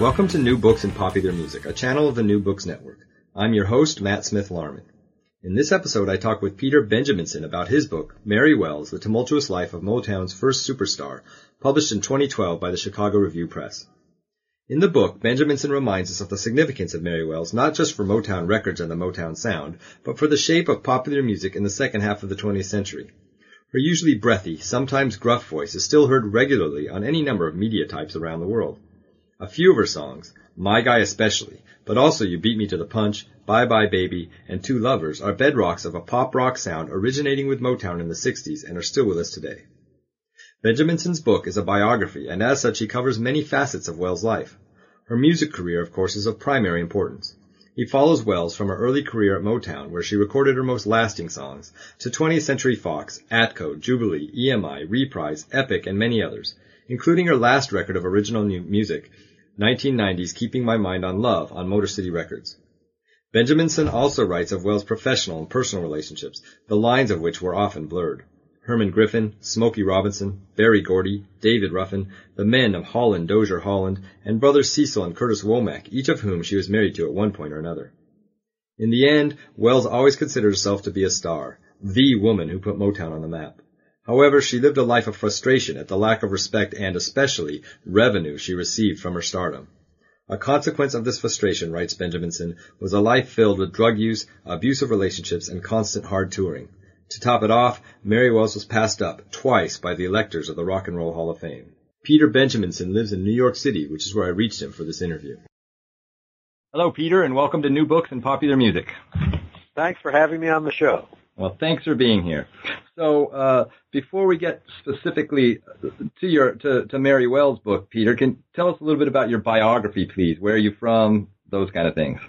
Welcome to New Books and Popular Music, a channel of the New Books Network. I'm your host, Matt Smith Larman. In this episode, I talk with Peter Benjaminson about his book, Mary Wells, The Tumultuous Life of Motown's First Superstar, published in 2012 by the Chicago Review Press. In the book, Benjaminson reminds us of the significance of Mary Wells, not just for Motown records and the Motown sound, but for the shape of popular music in the second half of the 20th century. Her usually breathy, sometimes gruff voice is still heard regularly on any number of media types around the world. A few of her songs, My Guy especially, but also You Beat Me to the Punch, Bye Bye Baby, and Two Lovers are bedrocks of a pop rock sound originating with Motown in the 60s and are still with us today. Benjaminson's book is a biography, and as such he covers many facets of Wells' life. Her music career, of course, is of primary importance. He follows Wells from her early career at Motown, where she recorded her most lasting songs, to 20th Century Fox, Atco, Jubilee, EMI, Reprise, Epic, and many others, including her last record of original music, 1990's Keeping My Mind on Love on Motor City Records. Benjaminson also writes of Wells' professional and personal relationships, the lines of which were often blurred. Herman Griffin, Smokey Robinson, Berry Gordy, David Ruffin, the men of Holland Dozier Holland, and brothers Cecil and Curtis Womack, each of whom she was married to at one point or another. In the end, Wells always considered herself to be a star, the woman who put Motown on the map. However, she lived a life of frustration at the lack of respect and, especially, revenue she received from her stardom. A consequence of this frustration, writes Benjaminson, was a life filled with drug use, abusive relationships, and constant hard touring. To top it off, Mary Wells was passed up twice by the electors of the Rock and Roll Hall of Fame. Peter Benjaminson lives in New York City, which is where I reached him for this interview. Hello, Peter, and welcome to New Books and Popular Music. Thanks for having me on the show. Well, thanks for being here. So, uh, before we get specifically to your to, to Mary Wells' book, Peter, can tell us a little bit about your biography, please? Where are you from? Those kind of things.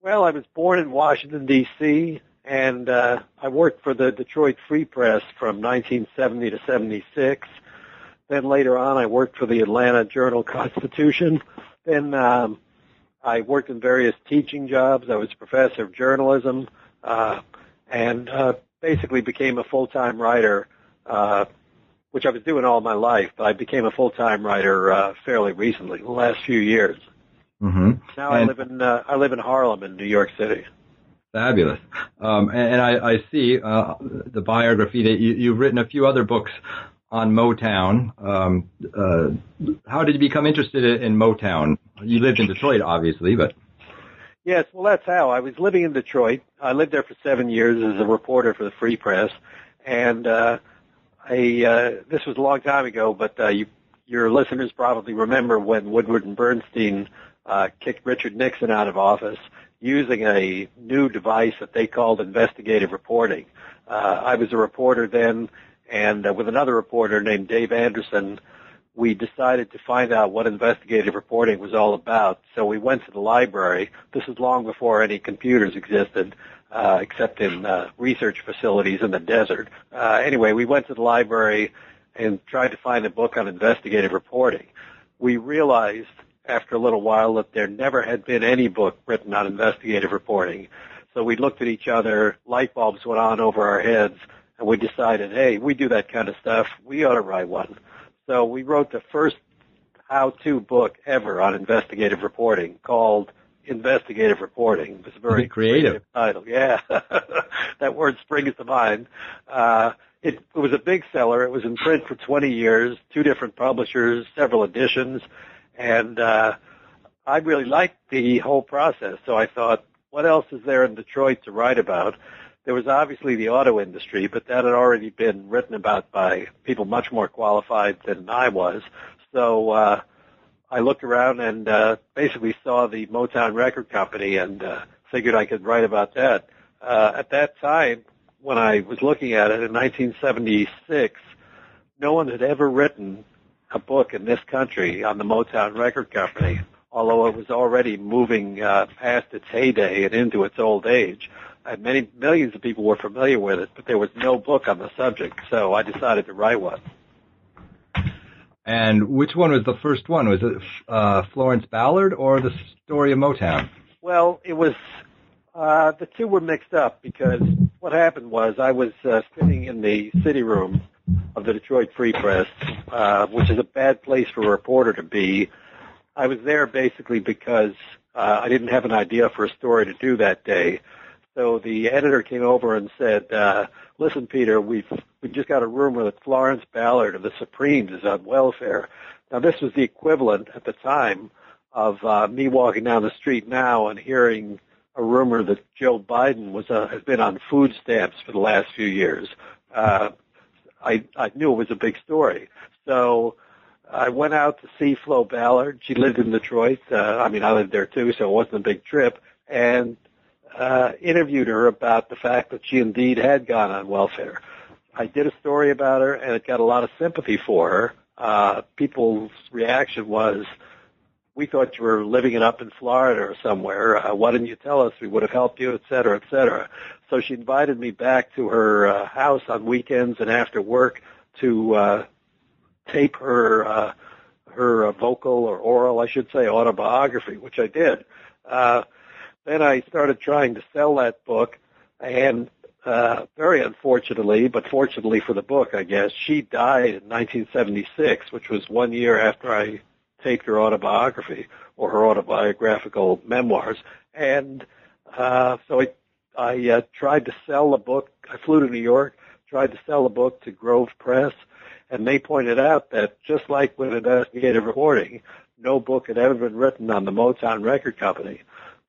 Well, I was born in Washington D.C. and uh, I worked for the Detroit Free Press from 1970 to 76. Then later on, I worked for the Atlanta Journal Constitution. Then um, I worked in various teaching jobs. I was professor of journalism. Uh, and uh, basically became a full-time writer, uh, which I was doing all my life. But I became a full-time writer uh, fairly recently, the last few years. Mm-hmm. Now and I live in uh, I live in Harlem in New York City. Fabulous. Um, and, and I, I see uh, the biography that you, you've written a few other books on Motown. Um, uh, how did you become interested in Motown? You lived in Detroit, obviously, but Yes, well, that's how. I was living in Detroit. I lived there for seven years as a reporter for the Free Press, and uh, I uh, this was a long time ago, but uh, you, your listeners probably remember when Woodward and Bernstein uh, kicked Richard Nixon out of office using a new device that they called investigative reporting. Uh, I was a reporter then, and uh, with another reporter named Dave Anderson we decided to find out what investigative reporting was all about. So we went to the library. This is long before any computers existed, uh, except in uh, research facilities in the desert. Uh, anyway, we went to the library and tried to find a book on investigative reporting. We realized after a little while that there never had been any book written on investigative reporting. So we looked at each other, light bulbs went on over our heads, and we decided, hey, we do that kind of stuff. We ought to write one. So we wrote the first how-to book ever on investigative reporting called Investigative Reporting. It was a very creative. creative title. Yeah, that word springs to mind. Uh, it, it was a big seller. It was in print for 20 years, two different publishers, several editions, and uh, I really liked the whole process. So I thought, what else is there in Detroit to write about? There was obviously the auto industry, but that had already been written about by people much more qualified than I was. So uh, I looked around and uh, basically saw the Motown Record Company and uh, figured I could write about that. Uh, at that time, when I was looking at it in 1976, no one had ever written a book in this country on the Motown Record Company, although it was already moving uh, past its heyday and into its old age. And many millions of people were familiar with it, but there was no book on the subject, so I decided to write one. And which one was the first one? Was it uh, Florence Ballard or the story of Motown? Well, it was uh, the two were mixed up because what happened was I was uh, sitting in the city room of the Detroit Free Press, uh, which is a bad place for a reporter to be. I was there basically because uh, I didn't have an idea for a story to do that day. So the editor came over and said, uh, "Listen, Peter, we've we just got a rumor that Florence Ballard of the Supremes is on welfare." Now, this was the equivalent at the time of uh, me walking down the street now and hearing a rumor that Joe Biden was uh, has been on food stamps for the last few years. Uh, I I knew it was a big story, so I went out to see Flo Ballard. She lived in Detroit. Uh, I mean, I lived there too, so it wasn't a big trip. And uh, interviewed her about the fact that she indeed had gone on welfare. I did a story about her, and it got a lot of sympathy for her. Uh, people's reaction was, "We thought you were living it up in Florida or somewhere. Uh, why didn't you tell us? We would have helped you, et cetera, et cetera." So she invited me back to her uh, house on weekends and after work to uh, tape her uh, her uh, vocal or oral, I should say, autobiography, which I did. Uh, then I started trying to sell that book, and uh, very unfortunately, but fortunately for the book, I guess, she died in 1976, which was one year after I taped her autobiography or her autobiographical memoirs. And uh, so I, I uh, tried to sell the book. I flew to New York, tried to sell the book to Grove Press, and they pointed out that just like with investigative reporting, no book had ever been written on the Motown Record Company.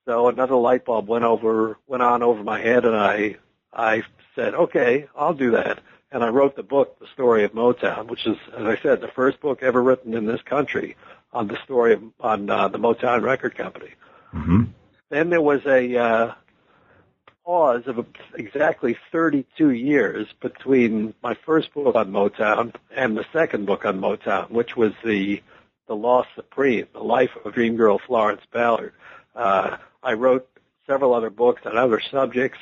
So another light bulb went over, went on over my head, and I, I said, okay, I'll do that. And I wrote the book, The Story of Motown, which is, as I said, the first book ever written in this country on the story of, on uh, the Motown Record Company. Mm-hmm. Then there was a uh, pause of exactly 32 years between my first book on Motown and the second book on Motown, which was the the Lost Supreme, the life of Dream Girl Florence Ballard. Uh, I wrote several other books on other subjects.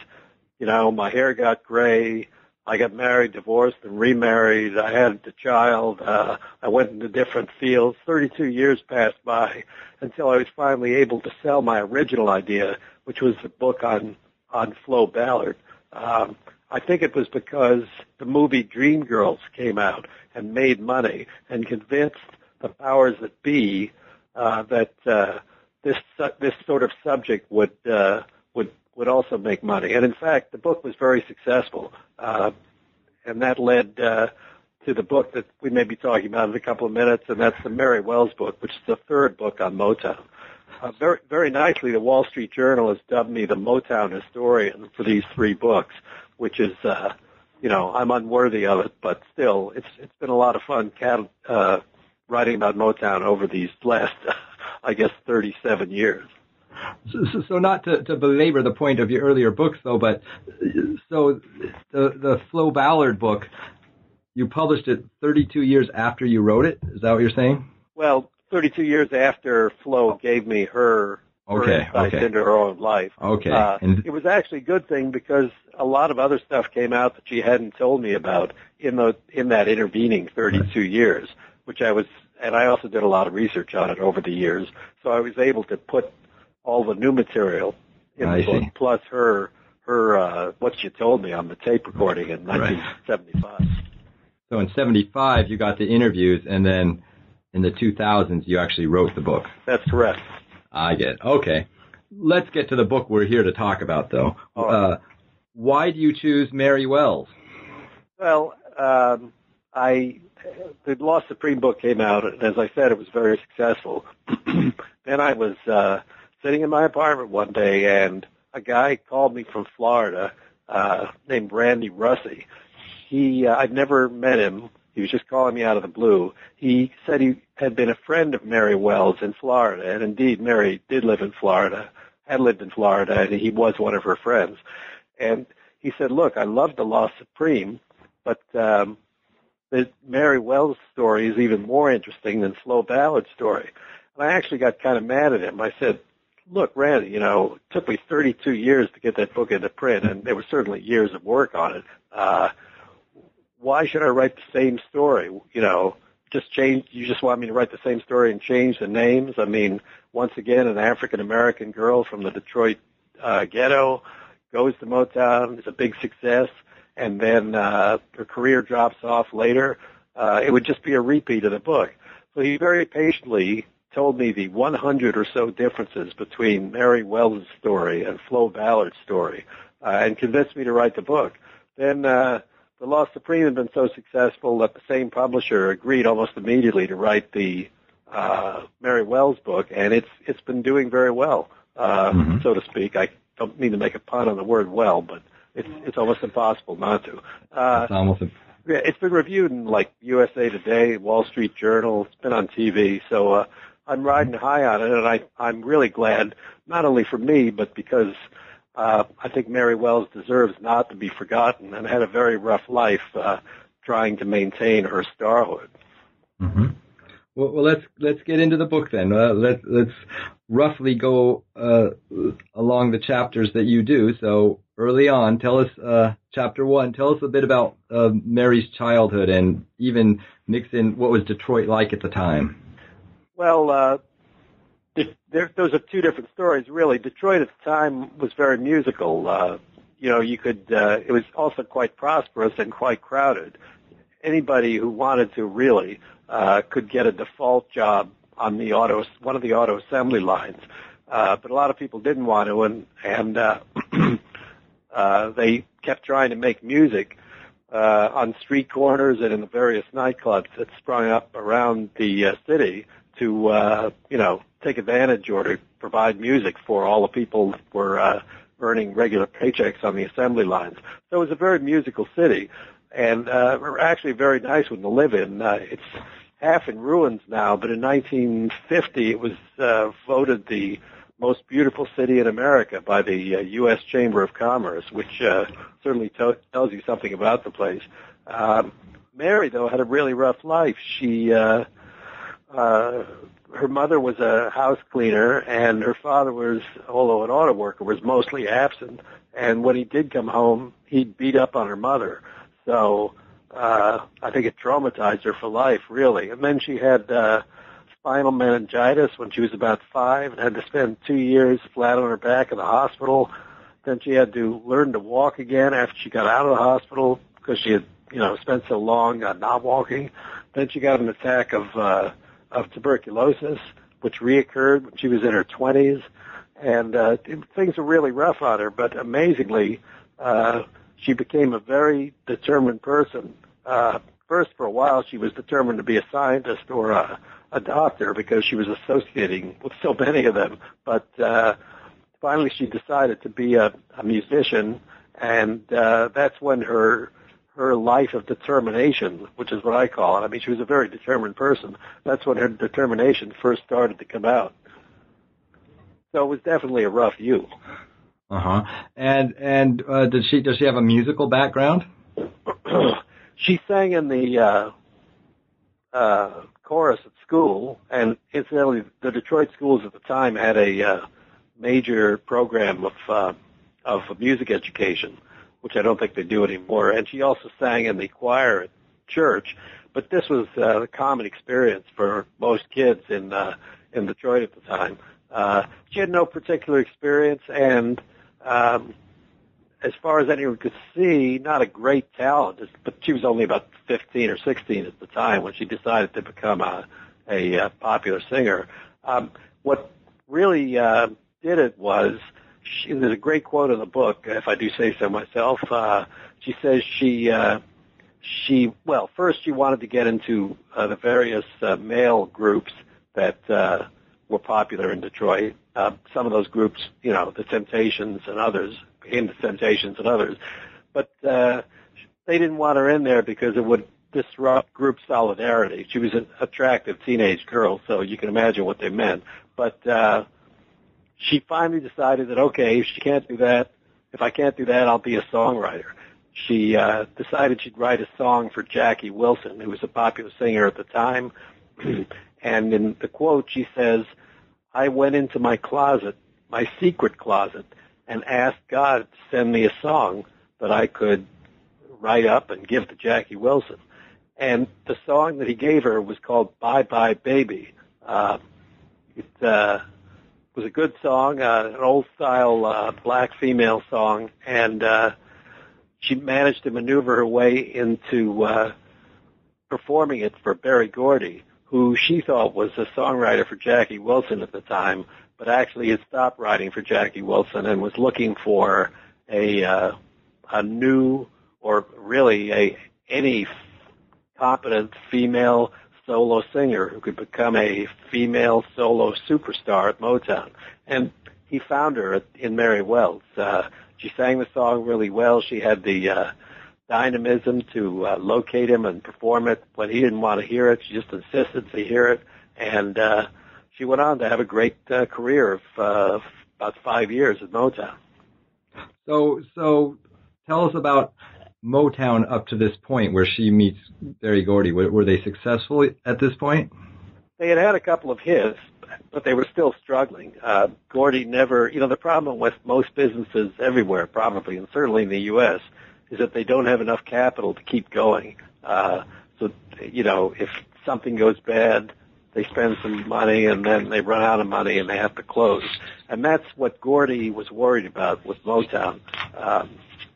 You know, my hair got gray. I got married, divorced, and remarried. I had a child. Uh, I went into different fields. 32 years passed by until I was finally able to sell my original idea, which was the book on on Flo Ballard. Um, I think it was because the movie Dreamgirls came out and made money and convinced the powers that be uh, that uh, this this sort of subject would uh, would would also make money. And in fact, the book was very successful, uh, and that led uh, to the book that we may be talking about in a couple of minutes, and that's the Mary Wells book, which is the third book on Motown. Uh, very very nicely, the Wall Street Journal has dubbed me the Motown historian for these three books, which is. Uh, you know, I'm unworthy of it, but still, it's it's been a lot of fun cat, uh, writing about Motown over these last I guess, 37 years. So, so, not to, to, belabor the point of your earlier books, though, but so the the Flo Ballard book, you published it 32 years after you wrote it. Is that what you're saying? Well, 32 years after Flo gave me her, okay, her okay. into her own life. Okay, uh, and it was actually a good thing because a lot of other stuff came out that she hadn't told me about in the in that intervening 32 right. years, which I was and I also did a lot of research on it over the years, so I was able to put all the new material in I the book, see. plus her her uh, what she told me on the tape recording in 1975. So in '75 you got the interviews, and then in the 2000s you actually wrote the book. That's correct. I get it. Okay, let's get to the book we're here to talk about, though. Uh, why do you choose Mary Wells? Well, um, I the Lost Supreme book came out, and as I said, it was very successful. then I was uh, sitting in my apartment one day, and a guy called me from Florida uh, named Randy Russey. He, uh, I'd never met him. He was just calling me out of the blue. He said he had been a friend of Mary Wells in Florida, and indeed, Mary did live in Florida, had lived in Florida, and he was one of her friends. And he said, "Look, I love the Lost Supreme, but um, that Mary Wells' story is even more interesting than Flo Ballard's story. And I actually got kind of mad at him. I said, look, Randy, you know, it took me 32 years to get that book into print, and there were certainly years of work on it. Uh, why should I write the same story? You know, just change, you just want me to write the same story and change the names? I mean, once again, an African American girl from the Detroit uh, ghetto goes to Motown, is a big success, and then uh, her career drops off later. Uh, it would just be a repeat of the book. So he very patiently told me the 100 or so differences between Mary Wells' story and Flo Ballard's story, uh, and convinced me to write the book. Then uh, the Lost Supreme had been so successful that the same publisher agreed almost immediately to write the uh, Mary Wells book, and it's it's been doing very well, uh, mm-hmm. so to speak. I don't mean to make a pun on the word "well," but it's it's almost impossible not to. Uh, it's almost. A- yeah, it's been reviewed in like USA Today, Wall Street Journal. It's been on TV, so uh, I'm riding high on it, and I I'm really glad not only for me, but because uh, I think Mary Wells deserves not to be forgotten and had a very rough life uh, trying to maintain her starhood. Mm-hmm. Well, well, let's let's get into the book then. Uh, let's let's roughly go uh, along the chapters that you do. So early on, tell us uh, chapter one. Tell us a bit about uh, Mary's childhood and even mix in what was Detroit like at the time. Well, uh, there, those are two different stories, really. Detroit at the time was very musical. Uh, you know, you could. It was also quite prosperous and quite crowded. Anybody who wanted to really uh, could get a default job on the auto, one of the auto assembly lines. Uh, but a lot of people didn't want to, and and uh, uh, they kept trying to make music uh, on street corners and in the various nightclubs that sprung up around the uh, city to uh, you know take advantage or to provide music for all the people that were uh, earning regular paychecks on the assembly lines. So it was a very musical city, and uh, actually very nice one to live in. Uh, it's half in ruins now, but in 1950 it was uh, voted the most beautiful city in America by the uh, U.S. Chamber of Commerce, which uh, certainly to- tells you something about the place. Um, Mary, though, had a really rough life. She uh, uh, her mother was a house cleaner and her father was, although an auto worker, was mostly absent. And when he did come home, he'd beat up on her mother. So, uh, I think it traumatized her for life, really. And then she had, uh, spinal meningitis when she was about five and had to spend two years flat on her back in the hospital. Then she had to learn to walk again after she got out of the hospital because she had, you know, spent so long uh, not walking. Then she got an attack of, uh, of tuberculosis, which reoccurred when she was in her 20s. And uh, things were really rough on her, but amazingly, uh, she became a very determined person. Uh, first, for a while, she was determined to be a scientist or a, a doctor because she was associating with so many of them. But uh, finally, she decided to be a, a musician, and uh, that's when her her life of determination, which is what I call it. I mean, she was a very determined person. That's when her determination first started to come out. So it was definitely a rough youth. Uh huh. And and uh, does she does she have a musical background? she sang in the uh, uh, chorus at school, and incidentally, the Detroit schools at the time had a uh, major program of uh, of music education which I don't think they do anymore. And she also sang in the choir at church. But this was uh, a common experience for most kids in uh, in Detroit at the time. Uh, she had no particular experience, and um, as far as anyone could see, not a great talent. But she was only about 15 or 16 at the time when she decided to become a, a, a popular singer. Um, what really uh, did it was she, there's a great quote in the book, if I do say so myself. Uh, she says she, uh, she, well, first she wanted to get into uh, the various uh, male groups that uh, were popular in Detroit. Uh, some of those groups, you know, the Temptations and others, became the Temptations and others, but uh, they didn't want her in there because it would disrupt group solidarity. She was an attractive teenage girl, so you can imagine what they meant. But uh, she finally decided that okay, if she can't do that, if I can't do that, I'll be a songwriter. she uh, decided she'd write a song for Jackie Wilson, who was a popular singer at the time. and in the quote, she says, I went into my closet, my secret closet, and asked God to send me a song that I could write up and give to Jackie Wilson. And the song that he gave her was called Bye Bye Baby. Uh, it uh, was a good song, uh, an old style uh, black female song, and uh, she managed to maneuver her way into uh, performing it for Berry Gordy, who she thought was a songwriter for Jackie Wilson at the time, but actually had stopped writing for Jackie Wilson and was looking for a uh, a new or really a any competent female solo singer who could become a female solo superstar at Motown. And he found her in Mary Wells. Uh, she sang the song really well. She had the uh, dynamism to uh, locate him and perform it when he didn't want to hear it. She just insisted to hear it, and uh, she went on to have a great uh, career of uh, about five years at Motown. So, so tell us about Motown up to this point where she meets Berry Gordy. Were, were they successful at this point? They had had a couple of hits, but they were still struggling. Uh, Gordy never, you know, the problem with most businesses everywhere, probably, and certainly in the U.S., is that they don't have enough capital to keep going. Uh, so, you know, if something goes bad, they spend some money and then they run out of money and they have to close. And that's what Gordy was worried about with Motown. Um,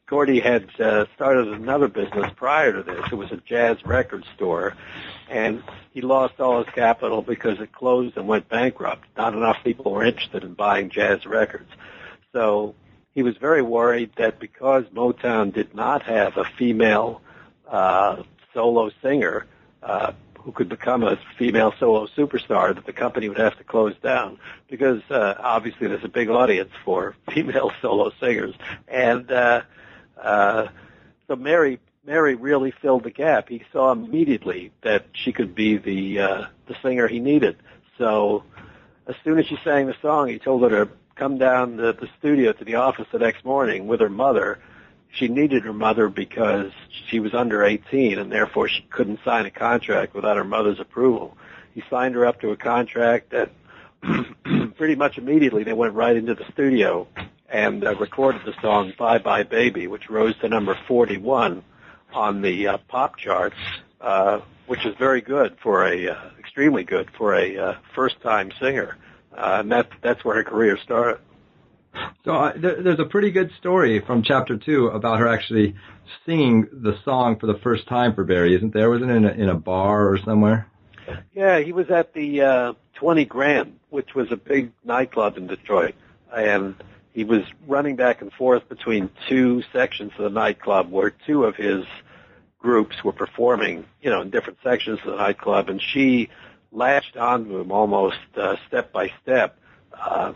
Gordy had uh, started another business prior to this. It was a jazz record store, and he lost all his capital because it closed and went bankrupt. Not enough people were interested in buying jazz records. So he was very worried that because Motown did not have a female uh, solo singer uh, who could become a female solo superstar, that the company would have to close down because uh, obviously there's a big audience for female solo singers, and uh, uh, so Mary Mary really filled the gap. He saw immediately that she could be the uh, the singer he needed. So as soon as she sang the song, he told her to come down to the studio to the office the next morning with her mother. She needed her mother because she was under 18 and therefore she couldn't sign a contract without her mother's approval. He signed her up to a contract that pretty much immediately they went right into the studio and uh, recorded the song Bye Bye Baby, which rose to number 41 on the uh, pop charts, uh, which is very good for a, uh, extremely good for a uh, first-time singer. Uh, and that, that's where her career started. So uh, there, there's a pretty good story from chapter two about her actually singing the song for the first time for Berry, isn't there? Wasn't it in a, in a bar or somewhere? Yeah, he was at the uh, 20 Grand, which was a big nightclub in Detroit, and he was running back and forth between two sections of the nightclub where two of his groups were performing, you know, in different sections of the nightclub, and she latched onto him almost uh, step by step, uh,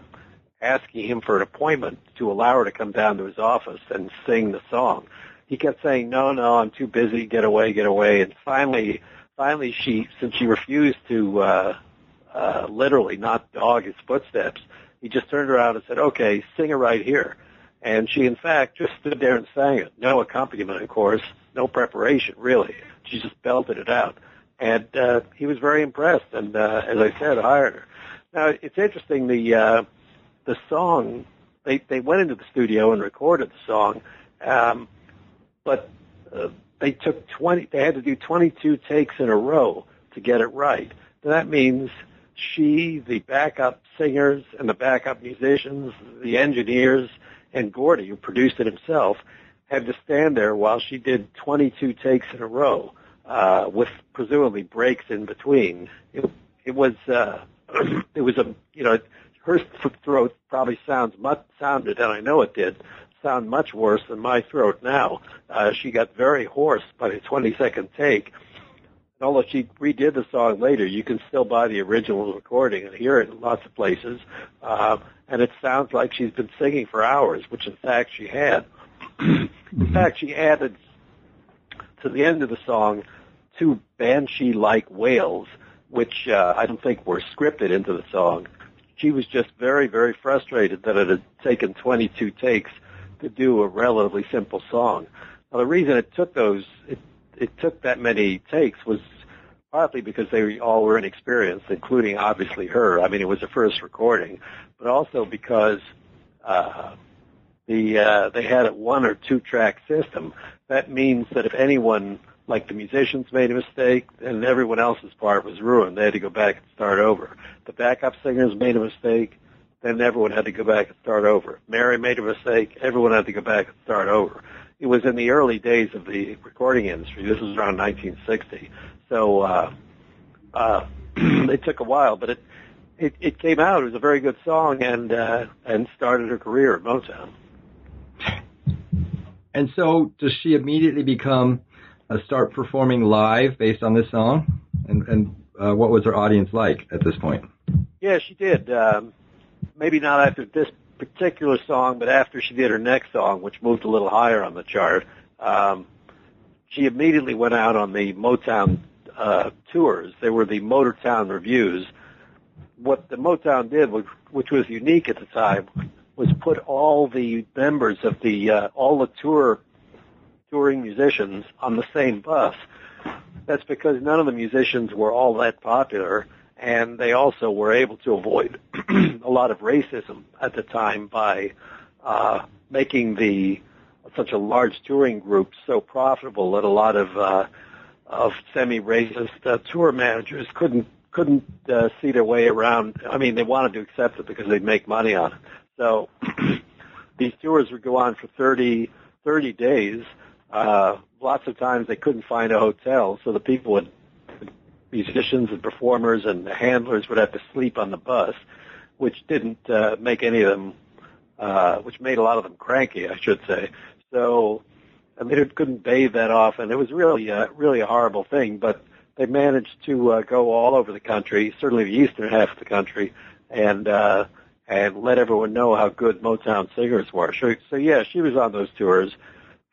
asking him for an appointment to allow her to come down to his office and sing the song. He kept saying, "No, no, I'm too busy. Get away, get away." And finally, finally, she, since she refused to uh, uh, literally not dog his footsteps, he just turned around and said, okay, sing it right here. And she, in fact, just stood there and sang it. No accompaniment, of course, no preparation, really. She just belted it out. And uh, he was very impressed, and uh, as I said, hired her. Now, it's interesting, the, uh, the song, they, they went into the studio and recorded the song, um, but uh, they took 20, they had to do 22 takes in a row to get it right. So that means she, the backup singers and the backup musicians, the engineers, and Gordy, who produced it himself, had to stand there while she did 22 takes in a row, uh, with presumably breaks in between. It, it was, uh, it was a, you know, her throat probably sounds much, sounded, and I know it did, sound much worse than my throat now. Uh, she got very hoarse by the 22nd take and although she redid the song later, you can still buy the original recording and hear it in lots of places. Uh, and it sounds like she's been singing for hours, which in fact she had. in fact, she added to the end of the song two banshee-like wails, which uh, I don't think were scripted into the song. She was just very, very frustrated that it had taken 22 takes to do a relatively simple song. Now, the reason it took those, it, it took that many takes was partly because they all were inexperienced, including obviously her. I mean, it was the first recording, but also because uh, the uh, they had a one or two track system. That means that if anyone, like the musicians, made a mistake, then everyone else's part was ruined. They had to go back and start over. The backup singers made a mistake, then everyone had to go back and start over. Mary made a mistake, everyone had to go back and start over. It was in the early days of the recording industry. This was around 1960. So uh, uh, it took a while, but it, it it came out. It was a very good song, and uh, and started her career at Motown. And so, does she immediately become uh, start performing live based on this song? And and uh, what was her audience like at this point? Yeah, she did. Um, maybe not after this particular song, but after she did her next song, which moved a little higher on the chart. Um, she immediately went out on the Motown uh, tours. They were the Motortown Revues. What the Motown did, which, which was unique at the time, was put all the members of the uh, all the tour touring musicians on the same bus. That's because none of the musicians were all that popular, and they also were able to avoid a lot of racism at the time by uh, making the such a large touring group so profitable that a lot of uh, of semi-racist uh, tour managers couldn't couldn't uh, see their way around. I mean, they wanted to accept it because they'd make money on it. So these tours would go on for 30, 30 days. Uh, lots of times they couldn't find a hotel, so the people would, musicians and performers and handlers would have to sleep on the bus, which didn't uh, make any of them, uh, which made a lot of them cranky, I should say. So I mean, it couldn't bathe that often. It was really, uh, really a horrible thing. But they managed to uh, go all over the country, certainly the eastern half of the country, and uh, and let everyone know how good Motown singers were. So, so yeah, she was on those tours.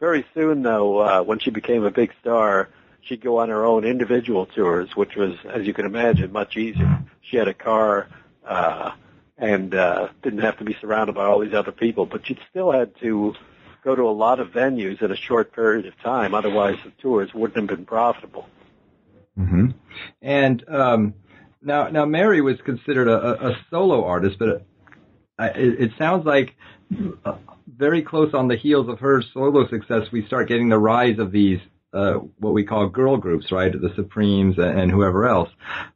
Very soon, though, uh, when she became a big star, she'd go on her own individual tours, which was, as you can imagine, much easier. She had a car uh, and uh, didn't have to be surrounded by all these other people, but she still had to go to a lot of venues in a short period of time. Otherwise, the tours wouldn't have been profitable. Mm-hmm. And um, now, now Mary was considered a, a solo artist, but it, it sounds like uh, very close on the heels of her solo success, we start getting the rise of these uh, what we call girl groups, right? The Supremes and whoever else.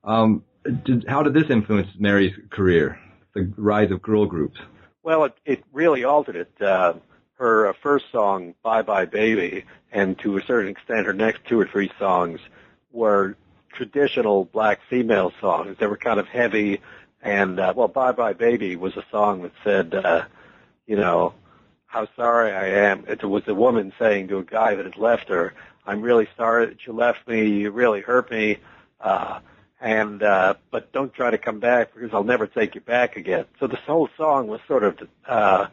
Um, did, how did this influence Mary's career? The rise of girl groups. Well, it, it really altered it. Uh, her uh, first song, Bye Bye Baby, and to a certain extent her next two or three songs were traditional black female songs. They were kind of heavy and, uh, well, Bye Bye Baby was a song that said, uh, you know, how sorry I am. It was a woman saying to a guy that had left her, I'm really sorry that you left me. You really hurt me. Uh, and, uh, but don't try to come back because I'll never take you back again. So this whole song was sort of, uh,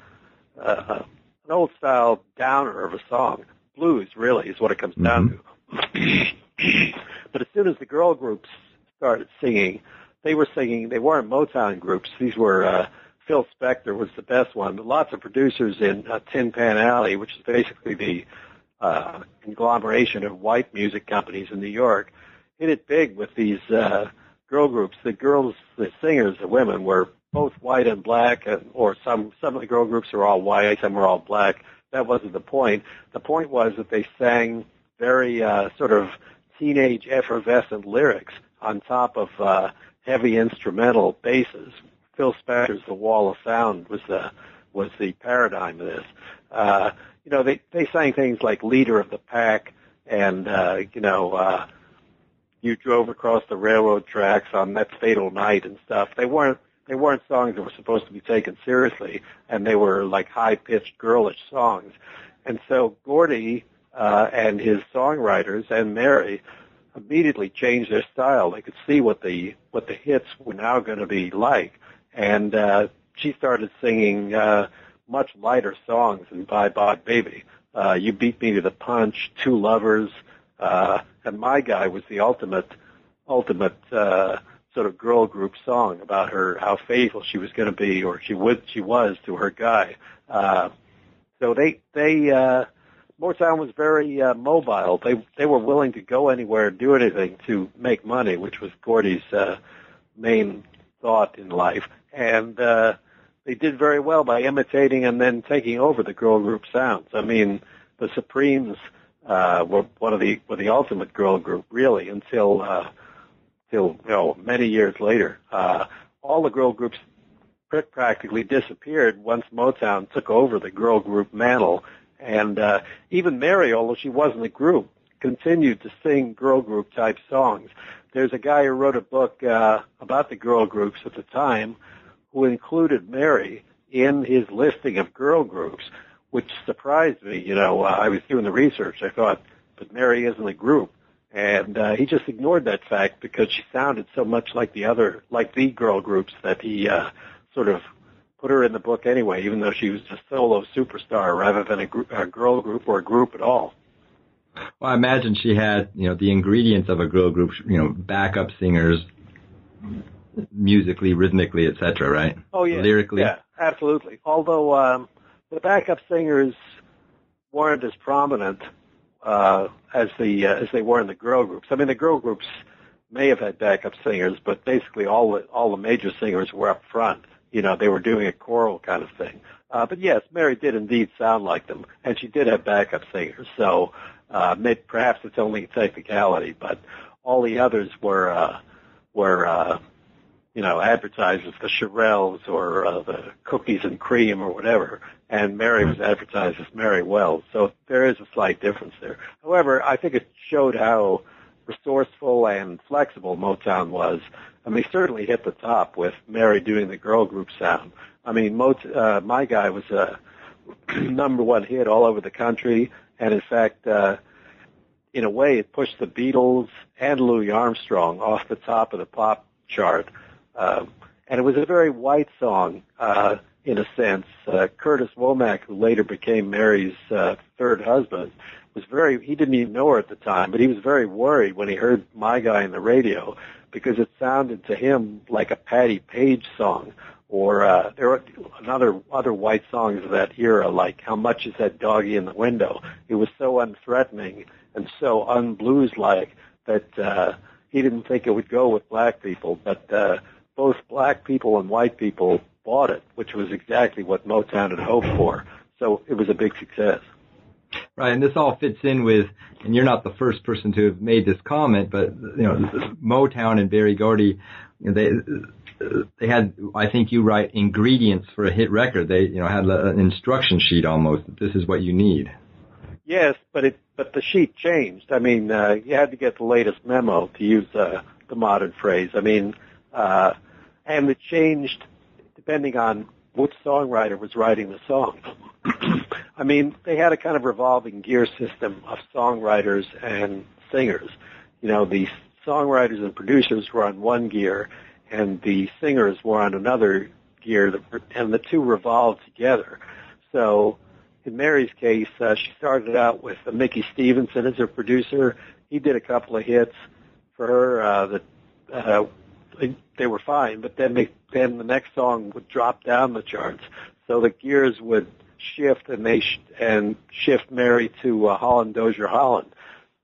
uh, an old style downer of a song. Blues really is what it comes mm-hmm. down to. but as soon as the girl groups started singing, they were singing. They weren't Motown groups. These were uh, Phil Spector was the best one, but lots of producers in uh, Tin Pan Alley, which is basically the uh, conglomeration of white music companies in New York, hit it big with these uh, girl groups. The girls, the singers, the women were both white and black, or some some of the girl groups are all white, some are all black. That wasn't the point. The point was that they sang very uh, sort of teenage effervescent lyrics on top of uh, heavy instrumental basses. Phil Spector's "The Wall of Sound" was the was the paradigm of this. Uh, you know, they they sang things like "Leader of the Pack" and uh, you know, uh, "You Drove Across the Railroad Tracks" on that fatal night and stuff. They weren't they weren't songs that were supposed to be taken seriously, and they were like high-pitched girlish songs. And so Gordy uh, and his songwriters and Mary immediately changed their style. They could see what the what the hits were now going to be like, and uh, she started singing uh, much lighter songs than "Bye Bye Baby." Uh, you beat me to the punch, two lovers, uh, and my guy was the ultimate, ultimate. Uh, sort of girl group song about her how faithful she was going to be or she would she was to her guy. Uh, so they they uh, Motown was very uh, mobile. They they were willing to go anywhere, and do anything to make money, which was Gordy's uh, main thought in life. And uh, they did very well by imitating and then taking over the girl group sounds. I mean, the Supremes uh, were one of the were the ultimate girl group, really, until uh, till you know many years later. Uh, all the girl groups practically disappeared once Motown took over the girl group mantle, and uh, even Mary, although she wasn't a group, continued to sing girl group type songs. There's a guy who wrote a book uh, about the girl groups at the time, who included Mary in his listing of girl groups, which surprised me. You know, uh, I was doing the research. I thought, but Mary isn't a group. And uh, he just ignored that fact because she sounded so much like the other, like the girl groups that he uh, sort of put her in the book anyway, even though she was a solo superstar rather than a, gr- a girl group or a group at all. Well, I imagine she had, you know, the ingredients of a girl group, you know, backup singers, musically, rhythmically, etc. Right? Oh yeah, lyrically. Yeah, absolutely. Although um, the backup singers weren't as prominent uh, as the uh, as they were in the girl groups. I mean, the girl groups may have had backup singers, but basically all the all the major singers were up front you know, they were doing a choral kind of thing. Uh, but yes, Mary did indeed sound like them, and she did have backup singers. So uh, maybe, perhaps it's only technicality, but all the others were uh, were uh, you know advertised as the Shirelles or uh, the Cookies and Cream or whatever, and Mary was advertised as Mary Wells. So there is a slight difference there. However, I think it showed how resourceful and flexible Motown was and they certainly hit the top with Mary doing the girl group sound. I mean, Mot- uh, my guy was a number one hit all over the country, and in fact, uh, in a way, it pushed the Beatles and Louis Armstrong off the top of the pop chart. Uh, and it was a very white song, uh, in a sense. Uh, Curtis Womack, who later became Mary's uh, third husband, was very, he didn't even know her at the time, but he was very worried when he heard My Guy in the radio because it sounded to him like a Patti Page song, or uh, there were another other white songs of that era, like "How Much Is That Doggy in the Window." It was so unthreatening and so unblues-like that uh, he didn't think it would go with black people, but uh, both black people and white people bought it, which was exactly what Motown had hoped for. So it was a big success. Right, and this all fits in with, and you're not the first person to have made this comment, but you know, Motown and Berry Gordy, they they had, I think you write ingredients for a hit record. They, you know, had an instruction sheet almost. This is what you need. Yes, but it but the sheet changed. I mean, uh, you had to get the latest memo to use uh, the modern phrase. I mean, uh, and it changed depending on which songwriter was writing the song. I mean, they had a kind of revolving gear system of songwriters and singers. You know, the songwriters and producers were on one gear, and the singers were on another gear, and the two revolved together. So, in Mary's case, uh, she started out with uh, Mickey Stevenson as her producer. He did a couple of hits for her uh, that uh, they, were fine, but then they, then the next song would drop down the charts. So the gears would shift and they sh- and shift Mary to uh, Holland Dozier Holland,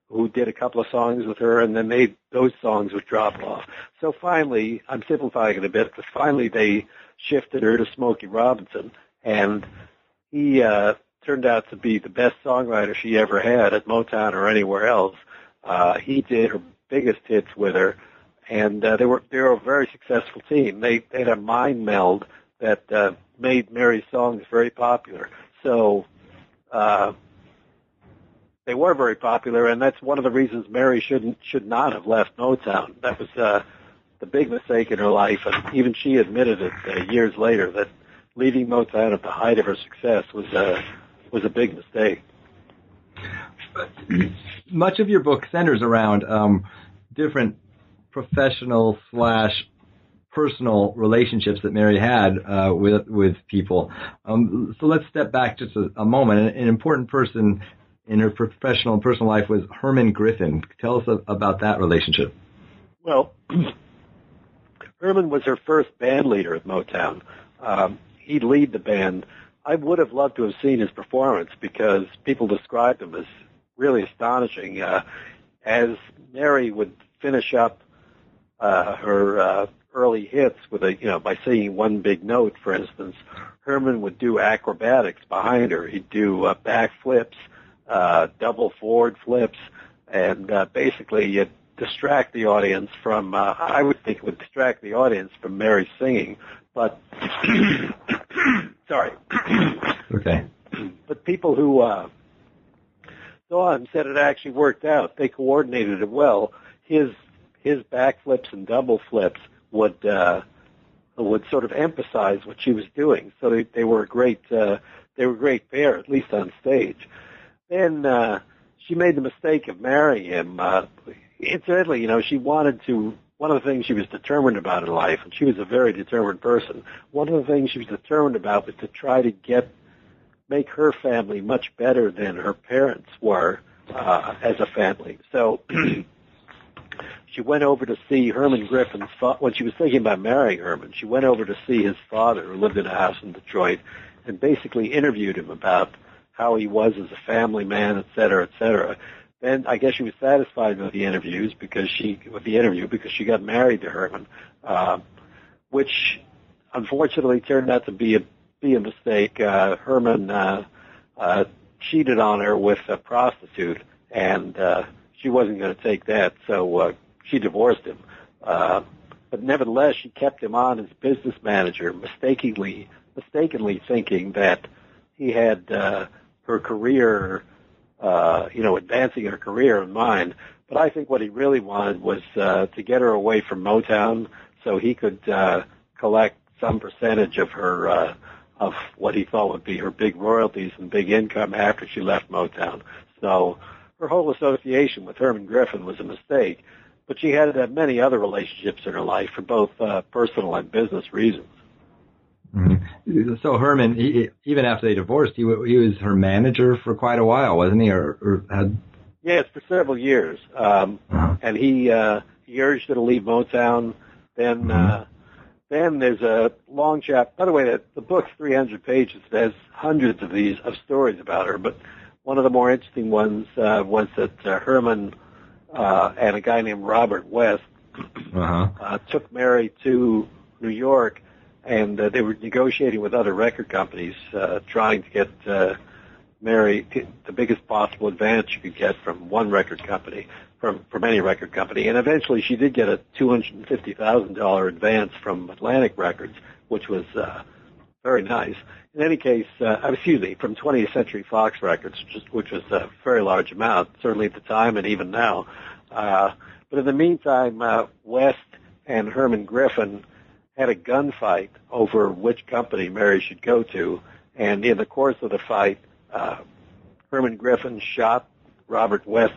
who did a couple of songs with her, and then they those songs would drop off. So finally, I'm simplifying it a bit, but finally they shifted her to Smokey Robinson, and he uh, turned out to be the best songwriter she ever had at Motown or anywhere else. Uh, he did her biggest hits with her, and uh, they were they were a very successful team. They, they had a mind meld that uh, made Mary's songs very popular. So uh, they were very popular, and that's one of the reasons Mary shouldn't should not have left Motown. That was uh, the big mistake in her life, and even she admitted it uh, years later that leaving Motown at the height of her success was a was a big mistake. Much of your book centers around um, different professional slash personal relationships that Mary had uh, with with people. Um, so let's step back just a, a moment. An, an, important person in her professional and personal life was Herman Griffin. Tell us a, about that relationship. Well, Herman was her first band leader at Motown. Um, he'd lead the band I would have loved to have seen his performance because people described him as really astonishing. Uh, as Mary would finish up uh, her uh, early hits with a, you know, by singing one big note, for instance, Herman would do acrobatics behind her. He'd do uh, back flips, uh, double forward flips, and uh, basically it distract the audience from. Uh, I would think it would distract the audience from Mary singing, but sorry. okay. But people who uh, saw him said it actually worked out. They coordinated it well. His his backflips and double flips would uh, would sort of emphasize what she was doing. So they, they were a great uh, they were a great pair, at least on stage. Then uh, she made the mistake of marrying him. Uh, incidentally, you know, she wanted to. One of the things she was determined about in life, and she was a very determined person. One of the things she was determined about was to try to get make her family much better than her parents were uh, as a family. So she went over to see Herman Griffin's fa- when she was thinking about marrying Herman. She went over to see his father, who lived in a house in Detroit, and basically interviewed him about how he was as a family man, et cetera, et cetera. Then I guess she was satisfied with the interviews because she with the interview because she got married to Herman, uh, which unfortunately turned out to be a be a mistake. Uh, Herman uh, uh, cheated on her with a prostitute, and uh, she wasn't going to take that, so uh, she divorced him. Uh, but nevertheless, she kept him on as business manager, mistakenly mistakenly thinking that he had uh, her career, uh, you know, advancing her career in mind. But I think what he really wanted was uh, to get her away from Motown so he could uh, collect some percentage of her uh, of what he thought would be her big royalties and big income after she left Motown. So her whole association with Herman Griffin was a mistake, but she had uh, many other relationships in her life for both uh, personal and business reasons. Mm-hmm. So Herman, he, even after they divorced, he he was her manager for quite a while, wasn't he? Or, or had yes, for several years. Um, uh-huh. And he uh, he urged her to leave Motown. Then mm-hmm. uh, then there's a long chapter. By the way, the, the book's 300 pages. It has hundreds of these of stories about her. But one of the more interesting ones uh, was that uh, Herman uh, and a guy named Robert West uh-huh. uh, took Mary to New York, and uh, they were negotiating with other record companies, uh, trying to get uh, Mary the biggest possible advance you could get from one record company from from any record company. And eventually, she did get a two hundred and fifty thousand dollar advance from Atlantic Records, which was uh, very nice. In any case, uh, excuse me, from 20th Century Fox Records, just, which was a very large amount, certainly at the time and even now. Uh, but in the meantime, uh, West and Herman Griffin had a gunfight over which company Mary should go to, and in the course of the fight, uh, Herman Griffin shot Robert West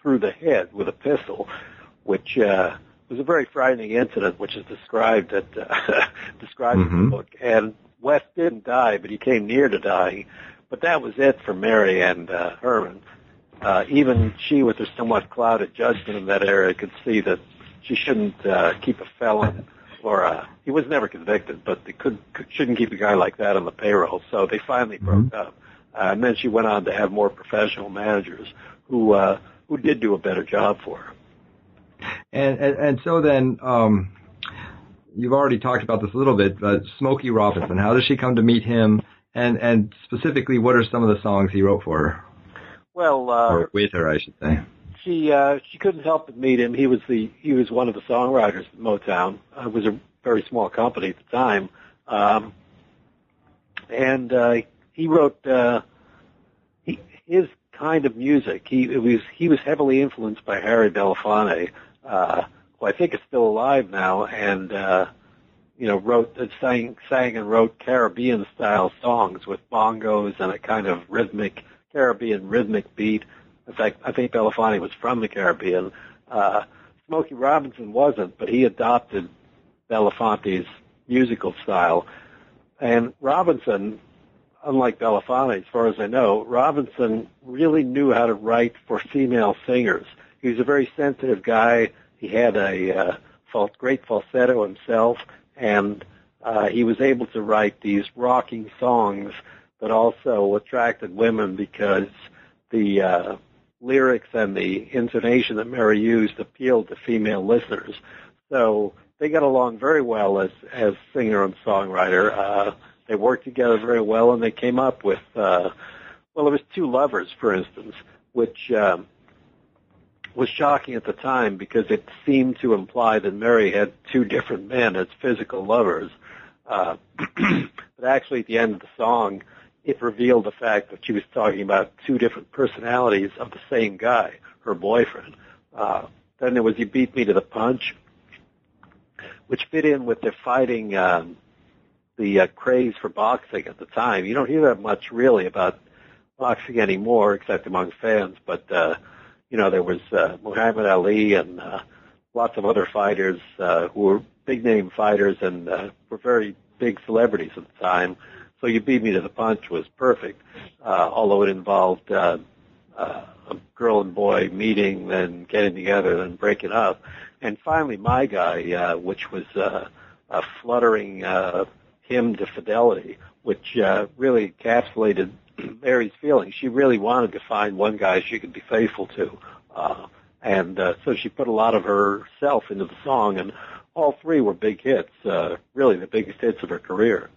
through the head with a pistol, which uh, was a very frightening incident, which is described at uh, described mm-hmm. in the book. And West didn't die, but he came near to dying. But that was it for Mary and uh, Herman. Uh, even she, with her somewhat clouded judgment in that area, could see that she shouldn't uh, keep a felon or uh, he was never convicted, but they could, could shouldn't keep a guy like that on the payroll. So they finally mm-hmm. broke up. Uh, and then she went on to have more professional managers who uh, who did do a better job for her. And and, and so then, um, you've already talked about this a little bit, but Smokey Robinson, how does she come to meet him? And and specifically, what are some of the songs he wrote for her? Well, uh, or with her, I should say. She uh, she couldn't help but meet him. He was the he was one of the songwriters at Motown. It was a very small company at the time, um, and uh, he wrote uh, he, his kind of music. He it was he was heavily influenced by Harry Belafonte, uh, who I think is still alive now, and uh, you know wrote uh, sang sang and wrote Caribbean style songs with bongos and a kind of rhythmic Caribbean rhythmic beat. In fact, I think Belafonte was from the Caribbean. Uh, Smokey Robinson wasn't, but he adopted Belafonte's musical style. And Robinson unlike Belafonte, as far as I know, Robinson really knew how to write for female singers. He was a very sensitive guy. He had a uh, great falsetto himself, and uh, he was able to write these rocking songs but also attracted women because the uh, lyrics and the intonation that Mary used appealed to female listeners. So they got along very well as as singer and songwriter. Uh, they worked together very well, and they came up with uh, well, it was two lovers, for instance, which um, was shocking at the time because it seemed to imply that Mary had two different men as physical lovers. Uh, but actually, at the end of the song, it revealed the fact that she was talking about two different personalities of the same guy, her boyfriend. Uh, then there was "You Beat Me to the Punch," which fit in with the fighting, um, the uh, craze for boxing at the time. You don't hear that much really about boxing anymore, except among fans. But uh, you know, there was uh, Muhammad Ali and uh, lots of other fighters uh, who were big name fighters and uh, were very big celebrities at the time. So you beat me to the punch was perfect, uh, although it involved uh, uh, a girl and boy meeting, then getting together, then breaking up, and finally my guy, uh, which was uh, a fluttering uh, hymn to fidelity, which uh, really encapsulated Mary's feelings. She really wanted to find one guy she could be faithful to, uh, and uh, so she put a lot of herself into the song, and all three were big hits, uh, really the biggest hits of her career.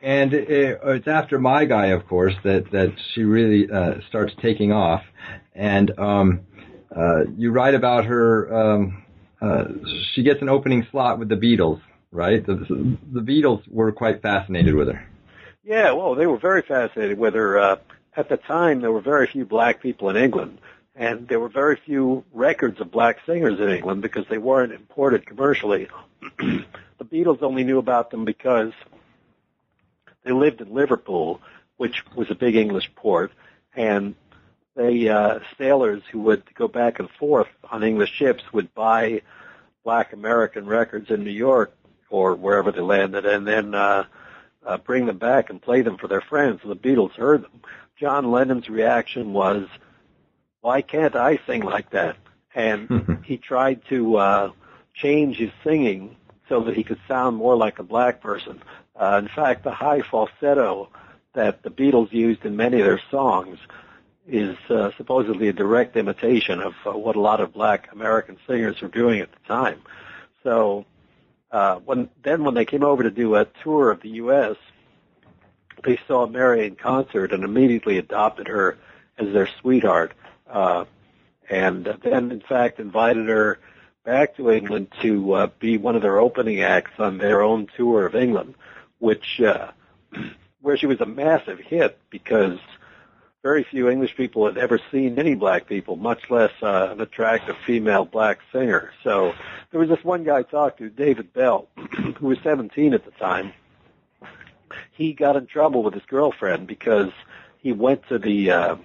And it, it's after My Guy, of course, that that she really uh, starts taking off. And um, uh, you write about her. Um, uh, she gets an opening slot with the Beatles, right? The, the Beatles were quite fascinated with her. Yeah, well, they were very fascinated with her. Uh, at the time, there were very few black people in England, and there were very few records of black singers in England because they weren't imported commercially. the Beatles only knew about them because they lived in Liverpool, which was a big English port, and they uh, sailors who would go back and forth on English ships would buy black American records in New York or wherever they landed, and then uh, uh, bring them back and play them for their friends. And the Beatles heard them. John Lennon's reaction was, "Why can't I sing like that?" And he tried to uh, change his singing so that he could sound more like a black person. Uh, in fact, the high falsetto that the Beatles used in many of their songs is uh, supposedly a direct imitation of uh, what a lot of black American singers were doing at the time. So uh, when then when they came over to do a tour of the U.S., they saw Mary in concert and immediately adopted her as their sweetheart, uh, and then in fact invited her back to England to uh, be one of their opening acts on their own tour of England which uh, where she was a massive hit because very few English people had ever seen any black people, much less uh, an attractive female black singer. So there was this one guy I talked to, David Bell, who was 17 at the time. He got in trouble with his girlfriend because he went to the uh,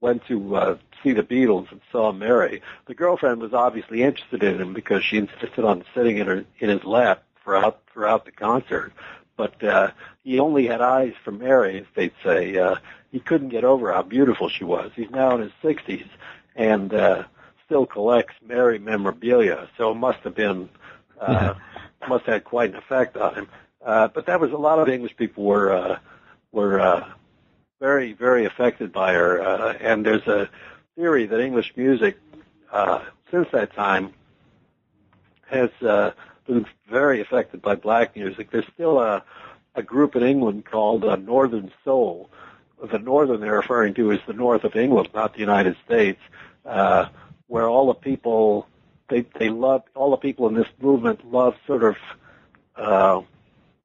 went to uh, see the Beatles and saw Mary. The girlfriend was obviously interested in him because she insisted on sitting in her in his lap throughout throughout the concert but uh, he only had eyes for Mary, as they'd say. Uh, he couldn't get over how beautiful she was. He's now in his 60s and uh, still collects Mary memorabilia, so it must have been uh, yeah. must have had quite an effect on him. Uh, but that was a lot of English people were uh, were uh, very very affected by her, uh, and there's a theory that English music uh, since that time has uh, been very affected by black music. There's still a a group in England called uh, Northern Soul. The northern they're referring to is the north of England, not the United States, uh, where all the people they they love all the people in this movement love sort of uh,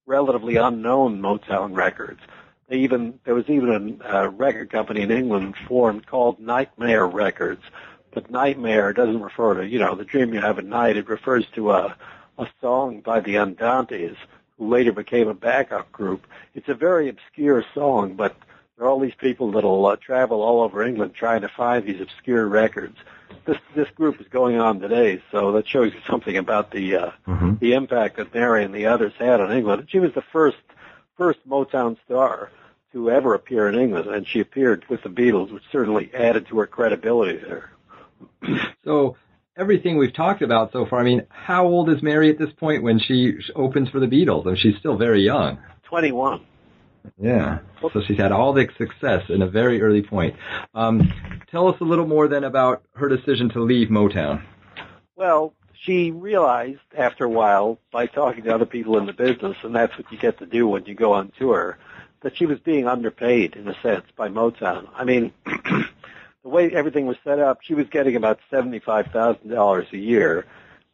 relatively unknown Motown records. They even there was even a uh, record company in England formed called Nightmare Records, but Nightmare doesn't refer to you know the dream you have at night. It refers to a a song by the Andantes, who later became a backup group. It's a very obscure song, but there are all these people that'll uh, travel all over England trying to find these obscure records. This this group is going on today, so that shows you something about the uh, mm-hmm. the impact that Mary and the others had on England. She was the first first Motown star to ever appear in England, and she appeared with the Beatles, which certainly added to her credibility there. So everything we've talked about so far, I mean, how old is Mary at this point when she opens for the Beatles? I mean, she's still very young. 21. Yeah. So she's had all the success in a very early point. Um, tell us a little more then about her decision to leave Motown. Well, she realized after a while by talking to other people in the business, and that's what you get to do when you go on tour, that she was being underpaid in a sense by Motown. I mean, the way everything was set up, she was getting about seventy-five thousand dollars a year,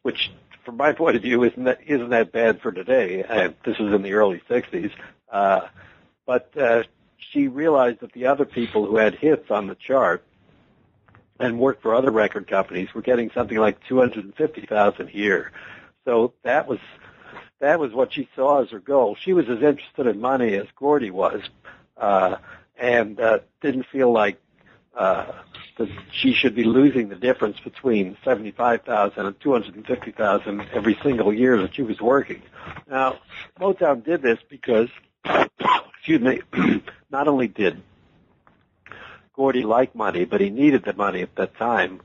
which, from my point of view, isn't that isn't that bad for today. Uh, this was in the early '60s, uh, but uh, she realized that the other people who had hits on the chart and worked for other record companies were getting something like two hundred and fifty thousand a year. So that was that was what she saw as her goal. She was as interested in money as Gordy was, uh, and uh, didn't feel like uh, that she should be losing the difference between seventy-five thousand and two hundred and fifty thousand every single year that she was working. Now, Motown did this because, excuse me, not only did Gordy like money, but he needed the money at that time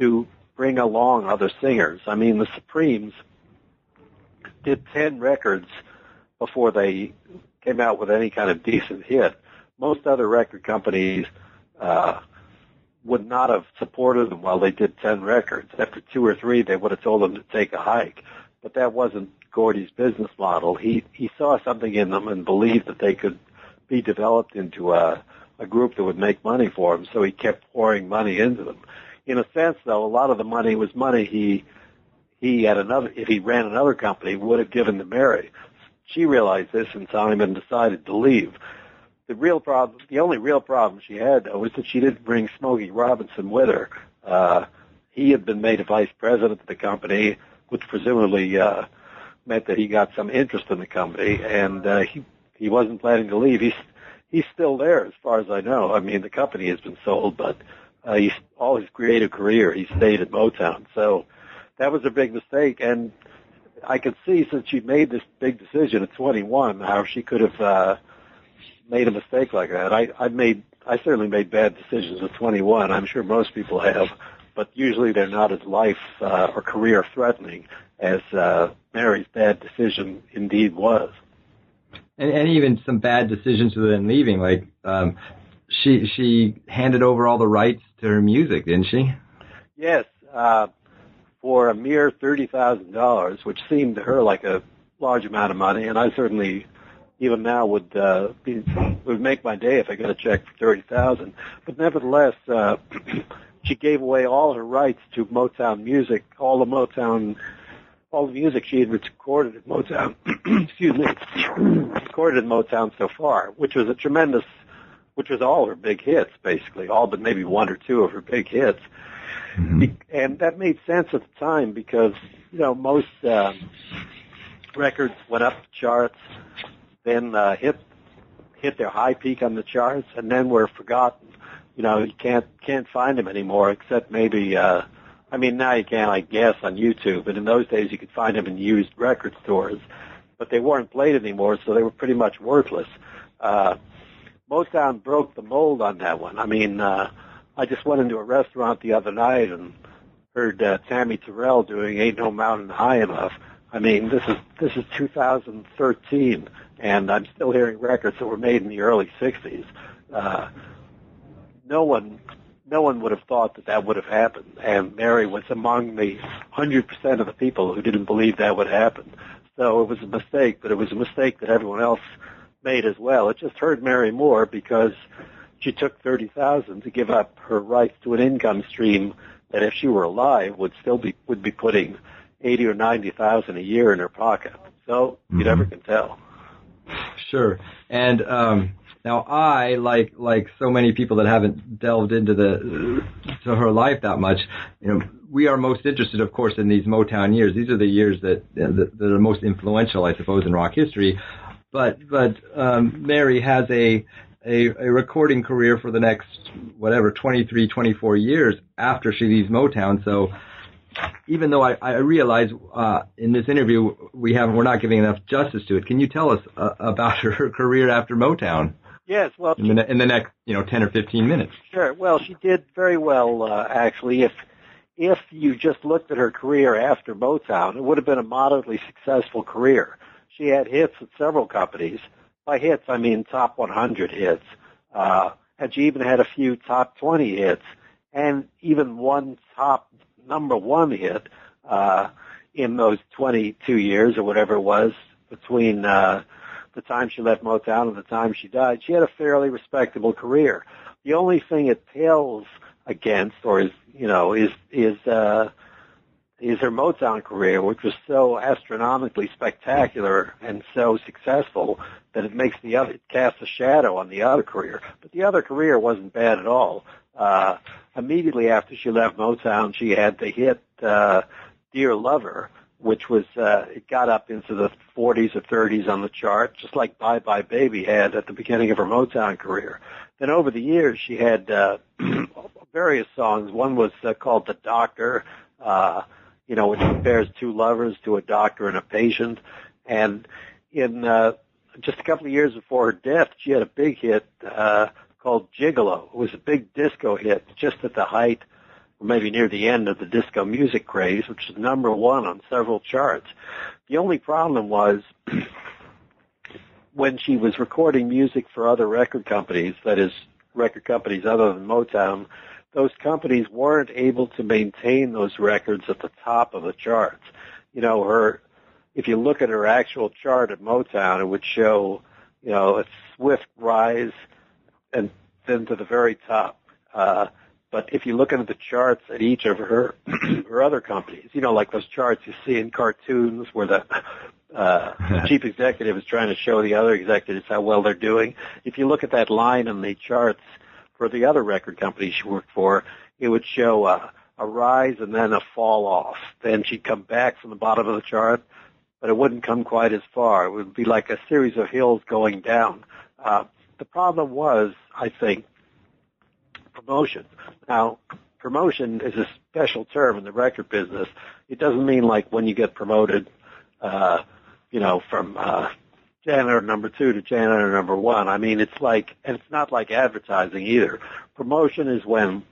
to bring along other singers. I mean, the Supremes did ten records before they came out with any kind of decent hit. Most other record companies uh, would not have supported them while they did 10 records. After two or three, they would have told them to take a hike. But that wasn't Gordy's business model. He, he saw something in them and believed that they could be developed into a, a group that would make money for him, so he kept pouring money into them. In a sense, though, a lot of the money was money he, he had another, if he ran another company, would have given to Mary. She realized this in time and decided to leave. The real problem, the only real problem she had though, was that she didn't bring Smokey Robinson with her. Uh, he had been made a vice president of the company, which presumably uh, meant that he got some interest in the company, and uh, he he wasn't planning to leave. He's he's still there, as far as I know. I mean, the company has been sold, but uh, he's all his creative career he stayed at Motown. So that was a big mistake, and I could see since she made this big decision at 21 how she could have. Uh, made a mistake like that. I, I've made, I certainly made bad decisions at 21. I'm sure most people have, but usually they're not as life uh, or career threatening as uh, Mary's bad decision indeed was. And, and even some bad decisions within leaving, like um, she she handed over all the rights to her music, didn't she? Yes, uh, for a mere thirty thousand dollars, which seemed to her like a large amount of money, and I certainly even now would uh, be would make my day if I got a check for thirty thousand. But nevertheless, uh, she gave away all her rights to Motown music, all the Motown, all the music she had recorded at Motown. excuse me, recorded in Motown so far, which was a tremendous, which was all her big hits, basically, all but maybe one or two of her big hits. Mm-hmm. And that made sense at the time because you know most uh, records went up the charts then uh, hit hit their high peak on the charts, and then were forgotten. You know, you can't can't find them anymore, except maybe. Uh, I mean, now you can, I guess, on YouTube, but in those days you could find them in used record stores, but they weren't played anymore, so they were pretty much worthless. Uh, Motown broke the mold on that one. I mean, uh, I just went into a restaurant the other night and heard uh, Tammy Terrell doing "Ain't No Mountain High Enough." I mean, this is this is 2013 and I'm still hearing records that were made in the early '60s. Uh, no one, no one would have thought that that would have happened, and Mary was among the hundred percent of the people who didn't believe that would happen. So it was a mistake, but it was a mistake that everyone else made as well. It just hurt Mary more because she took thirty thousand to give up her rights to an income stream that, if she were alive, would still be would be putting eighty or ninety thousand a year in her pocket. So you mm-hmm. never can tell. Sure. And um, now I, like like so many people that haven't delved into the to her life that much, you know, we are most interested, of course, in these Motown years. These are the years that that, that are most influential, I suppose, in rock history. But but um, Mary has a, a a recording career for the next whatever 23, 24 years after she leaves Motown. So even though I, I realize uh, in this interview we have we're not giving enough justice to it, can you tell us uh, about her career after Motown? Yes, well, in the, in the next you know ten or fifteen minutes. Sure. Well, she did very well uh, actually. If if you just looked at her career after Motown, it would have been a moderately successful career. She had hits at several companies, by hits I mean top 100 hits. Uh, and she even had a few top 20 hits, and even one top number one hit uh, in those 22 years or whatever it was between uh, the time she left Motown and the time she died. She had a fairly respectable career. The only thing it pales against, or is you know, is is uh, is her Motown career, which was so astronomically spectacular and so successful that it makes the other it casts a shadow on the other career. But the other career wasn't bad at all. Uh, immediately after she left Motown, she had the hit uh, "Dear Lover," which was uh, it got up into the 40s or 30s on the chart, just like "Bye Bye Baby" had at the beginning of her Motown career. Then over the years, she had uh, various songs. One was uh, called "The Doctor." Uh, you know, which compares two lovers to a doctor and a patient. And in uh, just a couple of years before her death, she had a big hit uh, called Gigolo. It was a big disco hit, just at the height, maybe near the end of the disco music craze, which was number one on several charts. The only problem was when she was recording music for other record companies, that is, record companies other than Motown, those companies weren't able to maintain those records at the top of the charts. You know, her, if you look at her actual chart at Motown, it would show, you know, a swift rise and then to the very top. Uh, but if you look at the charts at each of her her other companies, you know, like those charts you see in cartoons where the uh, chief executive is trying to show the other executives how well they're doing. If you look at that line in the charts for the other record company she worked for, it would show a, a rise and then a fall off. Then she'd come back from the bottom of the chart, but it wouldn't come quite as far. It would be like a series of hills going down. Uh, the problem was, I think, promotion. Now, promotion is a special term in the record business. It doesn't mean like when you get promoted, uh, you know, from uh, janitor number two to janitor number one. I mean, it's like, and it's not like advertising either. Promotion is when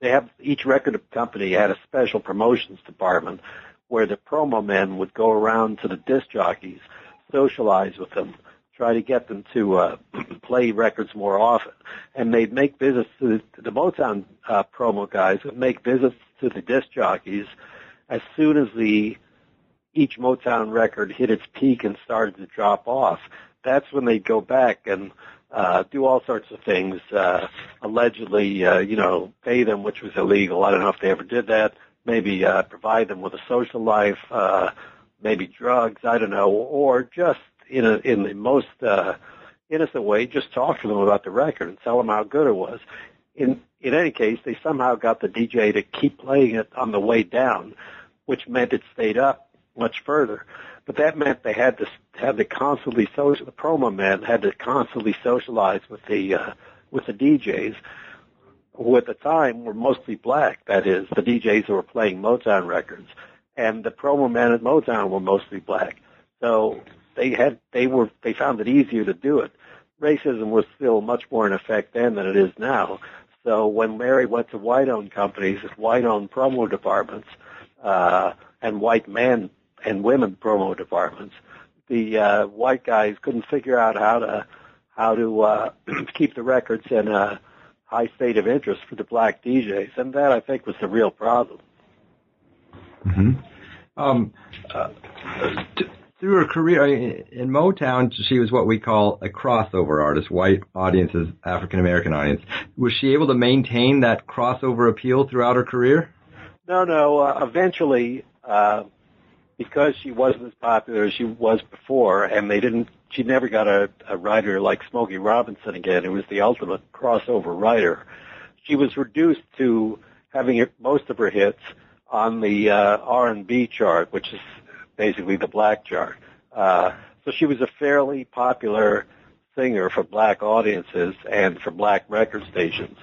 they have each record company had a special promotions department where the promo men would go around to the disc jockeys, socialize with them, try to get them to uh, play records more often, and they'd make visits to the, the Motown uh, promo guys would make visits to the disc jockeys as soon as the each Motown record hit its peak and started to drop off, that's when they'd go back and uh, do all sorts of things, uh, allegedly, uh, you know, pay them, which was illegal. I don't know if they ever did that. Maybe uh, provide them with a social life, uh, maybe drugs. I don't know, or just in a in the most uh, innocent way, just talk to them about the record and tell them how good it was. In in any case, they somehow got the DJ to keep playing it on the way down, which meant it stayed up much further. But that meant they had to had to constantly social. The promo men had to constantly socialize with the uh, with the DJs, who at the time were mostly black. That is, the DJs who were playing Motown records, and the promo men at Motown were mostly black. So they had they were they found it easier to do it. Racism was still much more in effect then than it is now. So when Larry went to white-owned companies, white-owned promo departments, uh, and white men and women promo departments. The uh, white guys couldn't figure out how to how to uh, keep the records in a high state of interest for the black DJs, and that I think was the real problem. Mm-hmm. Um, uh, t- through her career in Motown, she was what we call a crossover artist, white audiences, African American audience. Was she able to maintain that crossover appeal throughout her career? No, no. Uh, eventually, uh, because she wasn't as popular as she was before, and they didn't. She never got a, a writer like Smokey Robinson again, who was the ultimate crossover writer. She was reduced to having most of her hits on the uh, R&B chart, which is basically the black chart. Uh, so she was a fairly popular singer for black audiences and for black record stations.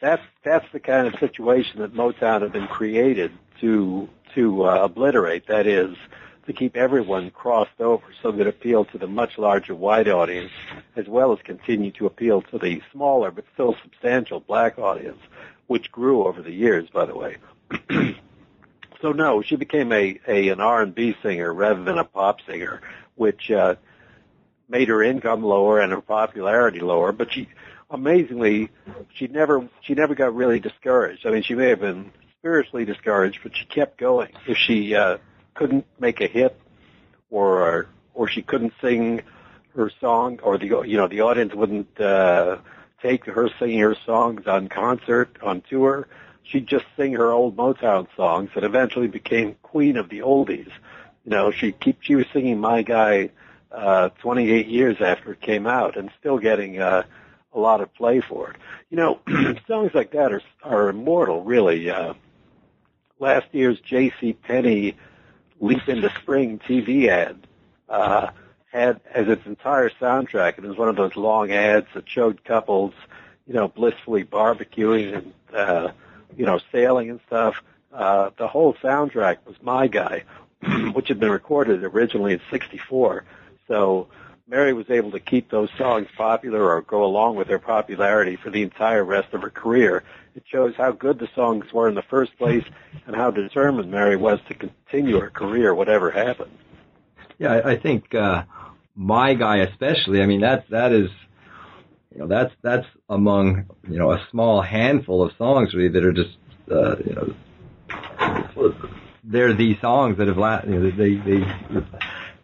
That's that's the kind of situation that Motown had been created to to uh, obliterate. That is, to keep everyone crossed over so that it appealed to the much larger white audience, as well as continue to appeal to the smaller but still substantial black audience, which grew over the years, by the way. so no, she became a, a an R and B singer rather than a pop singer, which uh, made her income lower and her popularity lower. But she, amazingly, she never she never got really discouraged. I mean, she may have been spiritually discouraged, but she kept going. If she uh, couldn't make a hit, or or she couldn't sing her song, or the you know the audience wouldn't uh, take her singing her songs on concert on tour, she'd just sing her old Motown songs that eventually became queen of the oldies. You know, she keep she was singing My Guy uh 28 years after it came out and still getting uh a lot of play for it. You know, songs like that are are immortal really. Uh last year's J.C. Penney Leap into Spring TV ad uh had as its entire soundtrack and it was one of those long ads that showed couples, you know, blissfully barbecuing and uh you know, sailing and stuff. Uh, the whole soundtrack was My Guy, which had been recorded originally in '64. So Mary was able to keep those songs popular or go along with their popularity for the entire rest of her career. It shows how good the songs were in the first place and how determined Mary was to continue her career, whatever happened. Yeah, I, think uh, my guy especially. I mean, that that is you know that's that's among you know a small handful of songs really that are just uh, you know they're the songs that have la- you know they they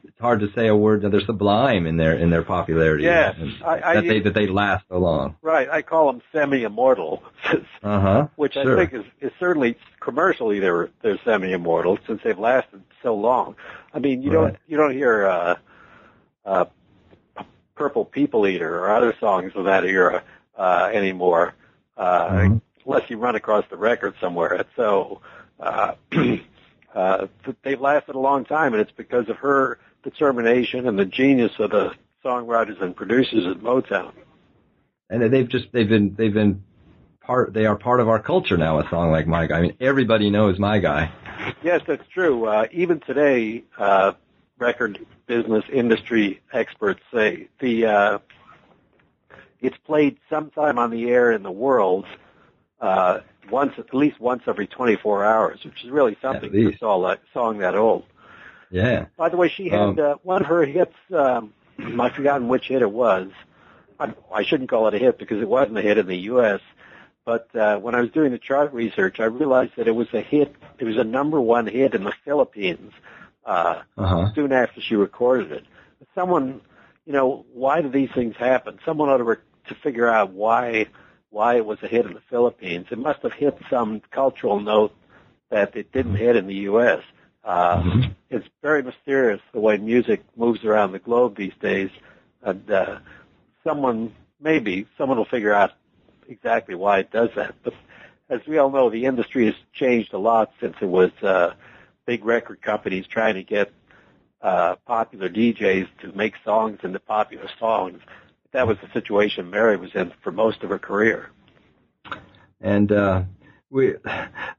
it's hard to say a word they're sublime in their in their popularity Yes, and I- I that they that they last so long Right, I call them semi-immortal, uh-huh which sure. I think is, is certainly commercially they're they're semi-immortal since they've lasted so long. I mean, you Right. don't you don't hear uh, uh, Purple People Eater or other songs of that era uh, anymore, uh, Mhm. unless you run across the record somewhere. So uh, uh, they've lasted a long time, and it's because of her determination and the genius of the songwriters and producers at Motown. and they've just they've been they've been part they are part of our culture now a song like my guy i mean everybody knows my guy Yes, that's true. Uh, even today, uh, record business industry experts say the uh, it's played sometime on the air in the world uh, once, at least once every 24 hours, which is really something for a song that, song that old. yeah By the way, she had Um, uh, one of her hits. Um, I've forgotten which hit it was. I, I shouldn't call it a hit because it wasn't a hit in the U.S. But uh, when I was doing the chart research, I realized that it was a hit. It was a number one hit in the Philippines uh, uh-huh soon after she recorded it. Someone, you know, why do these things happen? Someone ought to, re- to figure out why why it was a hit in the Philippines. It must have hit some cultural note that it didn't hit in the U.S. Uh, Mhm. It's very mysterious the way music moves around the globe these days, and uh, someone maybe someone will figure out exactly why it does that. But as we all know, the industry has changed a lot since it was uh, big record companies trying to get uh, popular DJs to make songs into popular songs. That was the situation Mary was in for most of her career. and uh we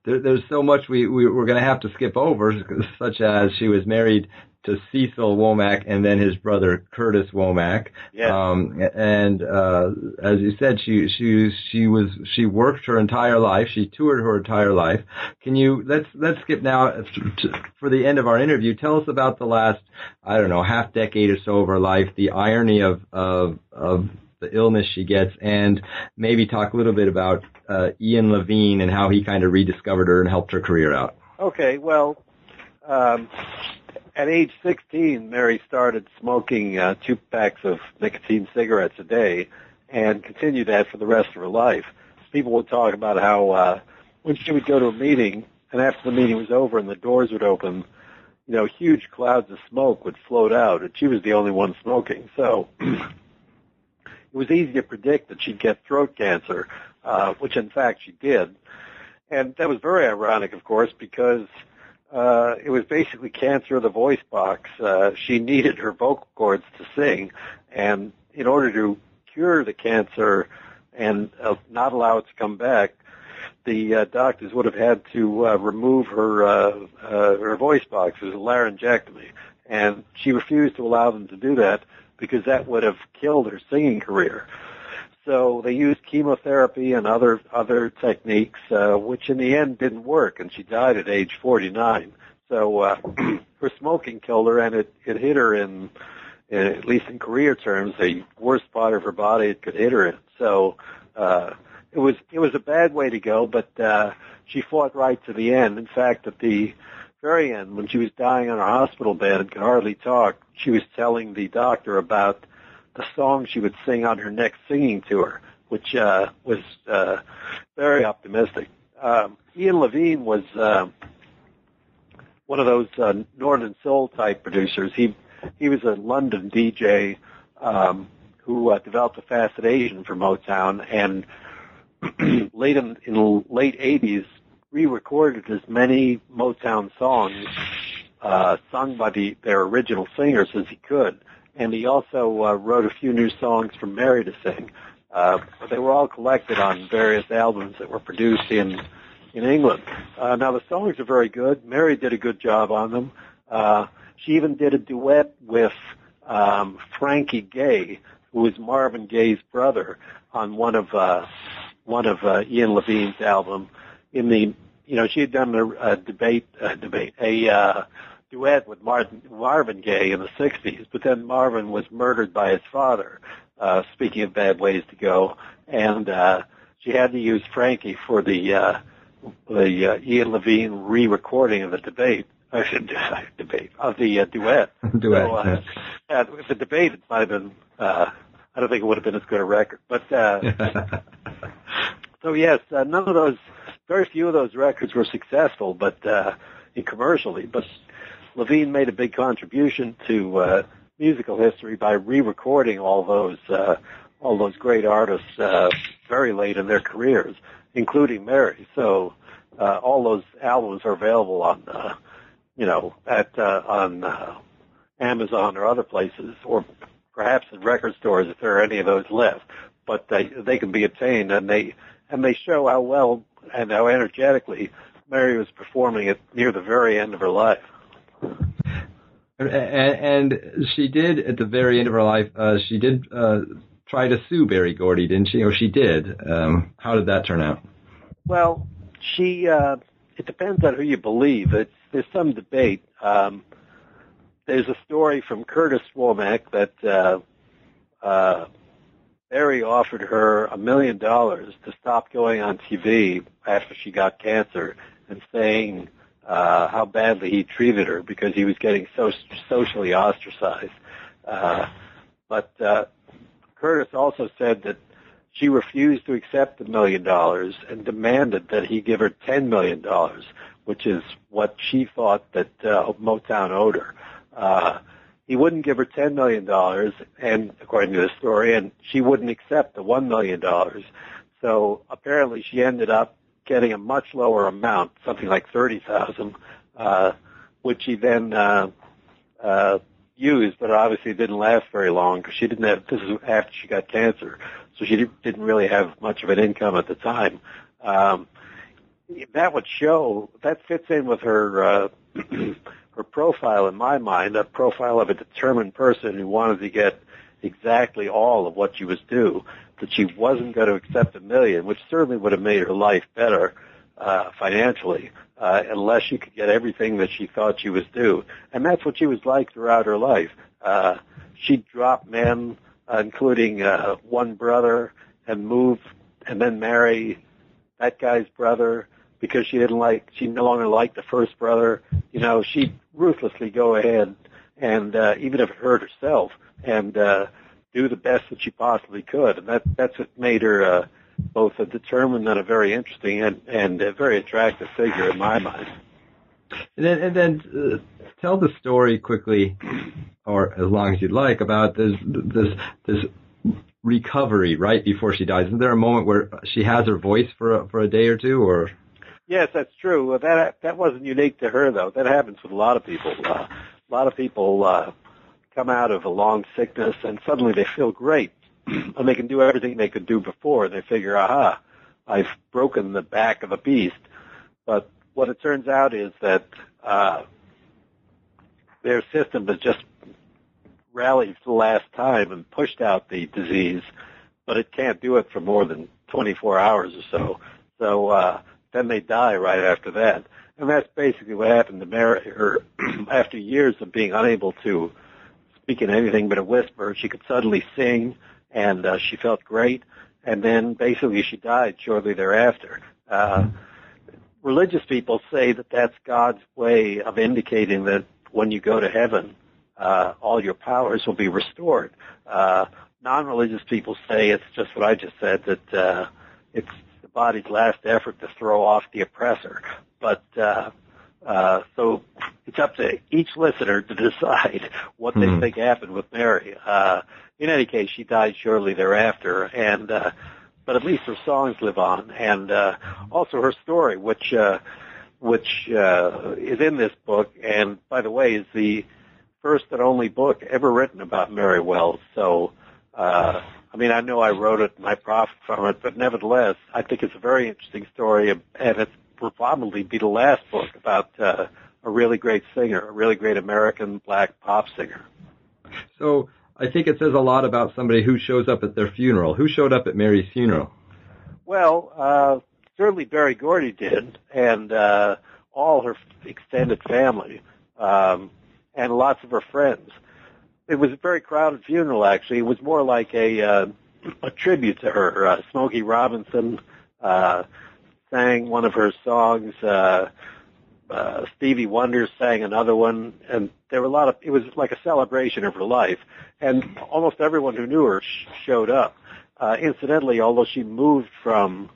there, there's so much we, we we're going to have to skip over, such as she was married to Cecil Womack and then his brother Curtis Womack. Yes. Um, and uh, as you said, she she she was she worked her entire life. She toured her entire life. Can you let's let's skip now to, for the end of our interview? Tell us about the last I don't know half decade or so of her life. The irony of of of the illness she gets, and maybe talk a little bit about uh, Ian Levine and how he kind of rediscovered her and helped her career out. Okay, well, um, at age 16, Mary started smoking uh, two packs of nicotine cigarettes a day and continued that for the rest of her life. People would talk about how uh, when she would go to a meeting and after the meeting was over and the doors would open, you know, huge clouds of smoke would float out and she was the only one smoking. So it was easy to predict that she'd get throat cancer, uh, which in fact she did. And that was very ironic, of course, because uh, it was basically cancer of the voice box. Uh, she needed her vocal cords to sing, and in order to cure the cancer and uh, not allow it to come back, the uh, doctors would have had to uh, remove her uh, uh, her voice box. It was a laryngectomy, and she refused to allow them to do that because that would have killed her singing career. So they used chemotherapy and other other techniques, uh, which in the end didn't work, and she died at age 49. So uh, her smoking killed her, and it it hit her in at least in career terms, the worst part of her body it could hit her in. So uh, it was it was a bad way to go, but uh, she fought right to the end. In fact, at the very end, when she was dying on her hospital bed and could hardly talk, she was telling the doctor about the song she would sing on her next singing tour, which uh, was uh, very optimistic. Um, Ian Levine was uh, one of those uh, Northern Soul type producers. He he was a London DJ um, who uh, developed a fascination for Motown, and late in, in the late '80s, re-recorded as many Motown songs uh, sung by the, their original singers as he could, and he also uh, wrote a few new songs for Mary to sing. Uh, but they were all collected on various albums that were produced in in England. Uh, now the songs are very good. Mary did a good job on them. Uh, she even did a duet with um, Frankie Gaye, who was Marvin Gaye's brother, on one of uh, one of uh, Ian Levine's album. In the you know she had done a, a debate a debate a uh, duet with Martin, Marvin Gaye in the '60s, but then Marvin was murdered by his father. Uh, speaking of bad ways to go, and uh, she had to use Frankie for the uh, the uh, Ian Levine re-recording of the debate. I should uh, debate of the uh, duet. duet. So, uh, yeah, the debate it might have been. Uh, I don't think it would have been as good a record, but uh, so yes, uh, none of those, very few of those records were successful, but uh, commercially. But Levine made a big contribution to uh, musical history by re-recording all those uh, all those great artists uh, very late in their careers, including Mary. So uh, all those albums are available on, uh, you know, at uh, on uh, Amazon or other places, or perhaps in record stores if there are any of those left. But they they can be obtained, and they and they show how well and how energetically Mary was performing it near the very end of her life. And, and she did at the very end of her life. Uh, she did uh, try to sue Berry Gordy, didn't she? Or she did. Um, how did that turn out? Well, she. Uh, it depends on who you believe. It's there's some debate. Um, there's a story from Curtis Womack that uh, uh, Berry offered her a million dollars to stop going on TV after she got cancer, and saying uh, how badly he treated her because he was getting so socially ostracized. Uh, but uh, Curtis also said that she refused to accept the million dollars and demanded that he give her ten million dollars, which is what she thought that uh, Motown owed her. Uh, he wouldn't give her ten million dollars, and according to the story, and she wouldn't accept the one million dollars. So apparently, she ended up getting a much lower amount, something like thirty thousand, uh, which he then uh, uh, used, but obviously didn't last very long because she didn't have. This is after she got cancer, so she didn't really have much of an income at the time. Um, that would show that fits in with her uh, her profile in my mind, a profile of a determined person who wanted to get exactly all of what she was due. That she wasn't going to accept a million, which certainly would have made her life better uh, financially, uh, unless she could get everything that she thought she was due. And that's what she was like throughout her life. Uh, she dropped men, uh, including uh, one brother, and move and then marry that guy's brother because she didn't like she no longer liked the first brother. You know, she'd ruthlessly go ahead and uh, even if it hurt herself and uh, do the best that she possibly could, and that that's what made her uh, both a determined and a very interesting and and a very attractive figure in my mind. And then, and then uh, tell the story quickly, or as long as you'd like, about this this this recovery right before she dies. Isn't there a moment where she has her voice for a, for a day or two, or? Yes, that's true. That that wasn't unique to her though. That happens with a lot of people. Uh, a lot of people uh, come out of a long sickness and suddenly they feel great and they can do everything they could do before. They figure, aha, I've broken the back of a beast. But what it turns out is that uh, their system has just rallied for the last time and pushed out the disease, but it can't do it for more than 24 hours or so. So uh, then they die right after that. And that's basically what happened to Mary. Her after years of being unable to speak in anything but a whisper. She could suddenly sing, and uh, she felt great. And then basically she died shortly thereafter. Uh, religious people say that that's God's way of indicating that when you go to heaven, uh, all your powers will be restored. Uh, non-religious people say it's just what I just said that uh, it's the body's last effort to throw off the oppressor. But uh, uh, so it's up to each listener to decide what they mm-hmm. think happened with Mary. Uh, in any case, she died shortly thereafter, and uh, but at least her songs live on, and uh, also her story, which uh, which uh, is in this book, and by the way, is the first and only book ever written about Mary Wells. So, uh, I mean, I know I wrote it and I profit from it, but nevertheless, I think it's a very interesting story, and it will probably be the last book about uh, a really great singer, a really great American black pop singer. So, I think it says a lot about somebody who shows up at their funeral. Who showed up at Mary's funeral? Well, uh, certainly Berry Gordy did, and uh, all her extended family. Um, and lots of her friends. It was a very crowded funeral, actually. It was more like a uh, a tribute to her. Uh, Smokey Robinson uh, sang one of her songs. Uh, uh, Stevie Wonder sang another one, and there were a lot of. It was like a celebration of her life, and almost everyone who knew her sh- showed up. Uh, incidentally, although she moved from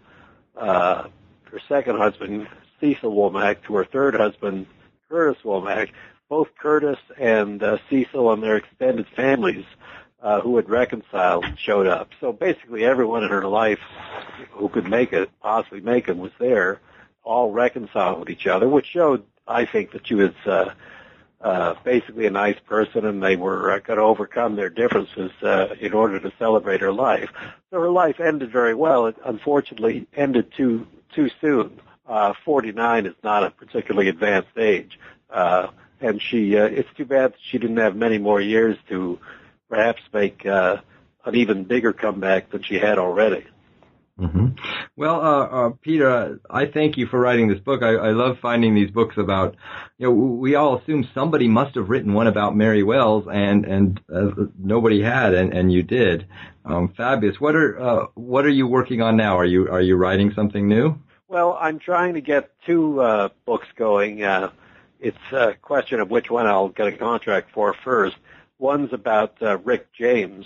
uh, her second husband, Cecil Womack, to her third husband, Curtis Womack, both Curtis and uh, Cecil and their extended families uh, who had reconciled showed up. So basically everyone in her life who could make it, possibly make it, was there, all reconciled with each other, which showed, I think, that she was uh, uh, basically a nice person and they were uh, going to overcome their differences uh, in order to celebrate her life. So her life ended very well. It unfortunately ended too too soon. Uh, 49 is not a particularly advanced age. Uh, and she uh, it's too bad she didn't have many more years to perhaps make uh, an even bigger comeback than she had already. Mm-hmm. Well, uh, uh, Peter, I thank you for writing this book. I, I love finding these books about, you know, we all assume somebody must have written one about Mary Wells, and and uh, nobody had, and, and you did. Um, fabulous. What are uh, what are you working on now? Are you are you writing something new? Well, I'm trying to get two uh, books going. Uh, it's a question of which one I'll get a contract for first. One's about uh, Rick James.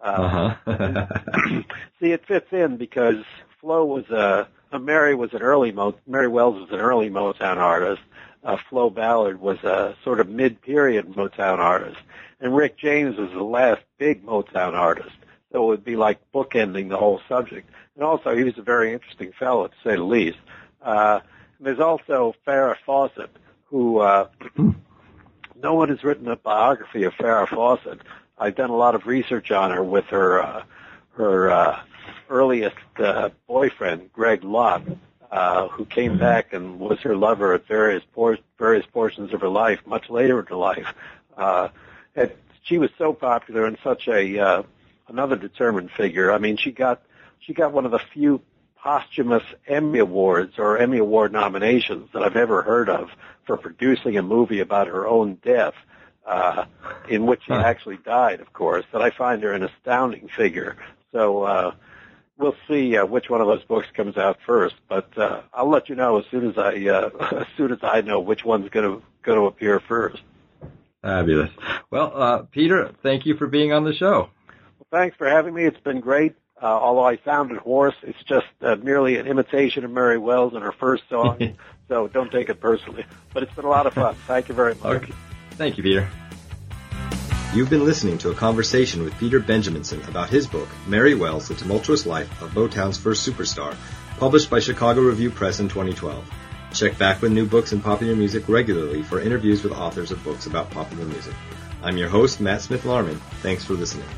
Uh, uh-huh. see, it fits in because Flo was a, a Mary was an early Mo, Mary Wells was an early Motown artist. Uh, Flo Ballard was a sort of mid-period Motown artist, and Rick James was the last big Motown artist. So it would be like bookending the whole subject. And also, he was a very interesting fellow, to say the least. Uh, there's also Farrah Fawcett, who uh, no one has written a biography of Farrah Fawcett. I've done a lot of research on her with her uh, her uh, earliest uh, boyfriend, Greg Lott, uh, who came back and was her lover at various por- various portions of her life, much later in her life. Uh, and she was so popular and such a uh, another determined figure. I mean, she got she got one of the few posthumous Emmy Awards or Emmy Award nominations that I've ever heard of for producing a movie about her own death, uh, in which she actually died, of course. That I find her an astounding figure. So uh, we'll see uh, which one of those books comes out first. But uh, I'll let you know as soon as I uh, as soon as I know which one's going to going to appear first. Fabulous. Well, uh, Peter, thank you for being on the show. Well, thanks for having me. It's been great. Uh, although I sounded hoarse, it's just uh, merely an imitation of Mary Wells in her first song. so don't take it personally. But it's been a lot of fun. Thank you very much. Okay. Thank you, Peter. You've been listening to a conversation with Peter Benjaminson about his book, Mary Wells, The Tumultuous Life of Motown's First Superstar, published by Chicago Review Press in 2012. Check back with new books and popular music regularly for interviews with authors of books about popular music. I'm your host, Matt Smith Larman. Thanks for listening.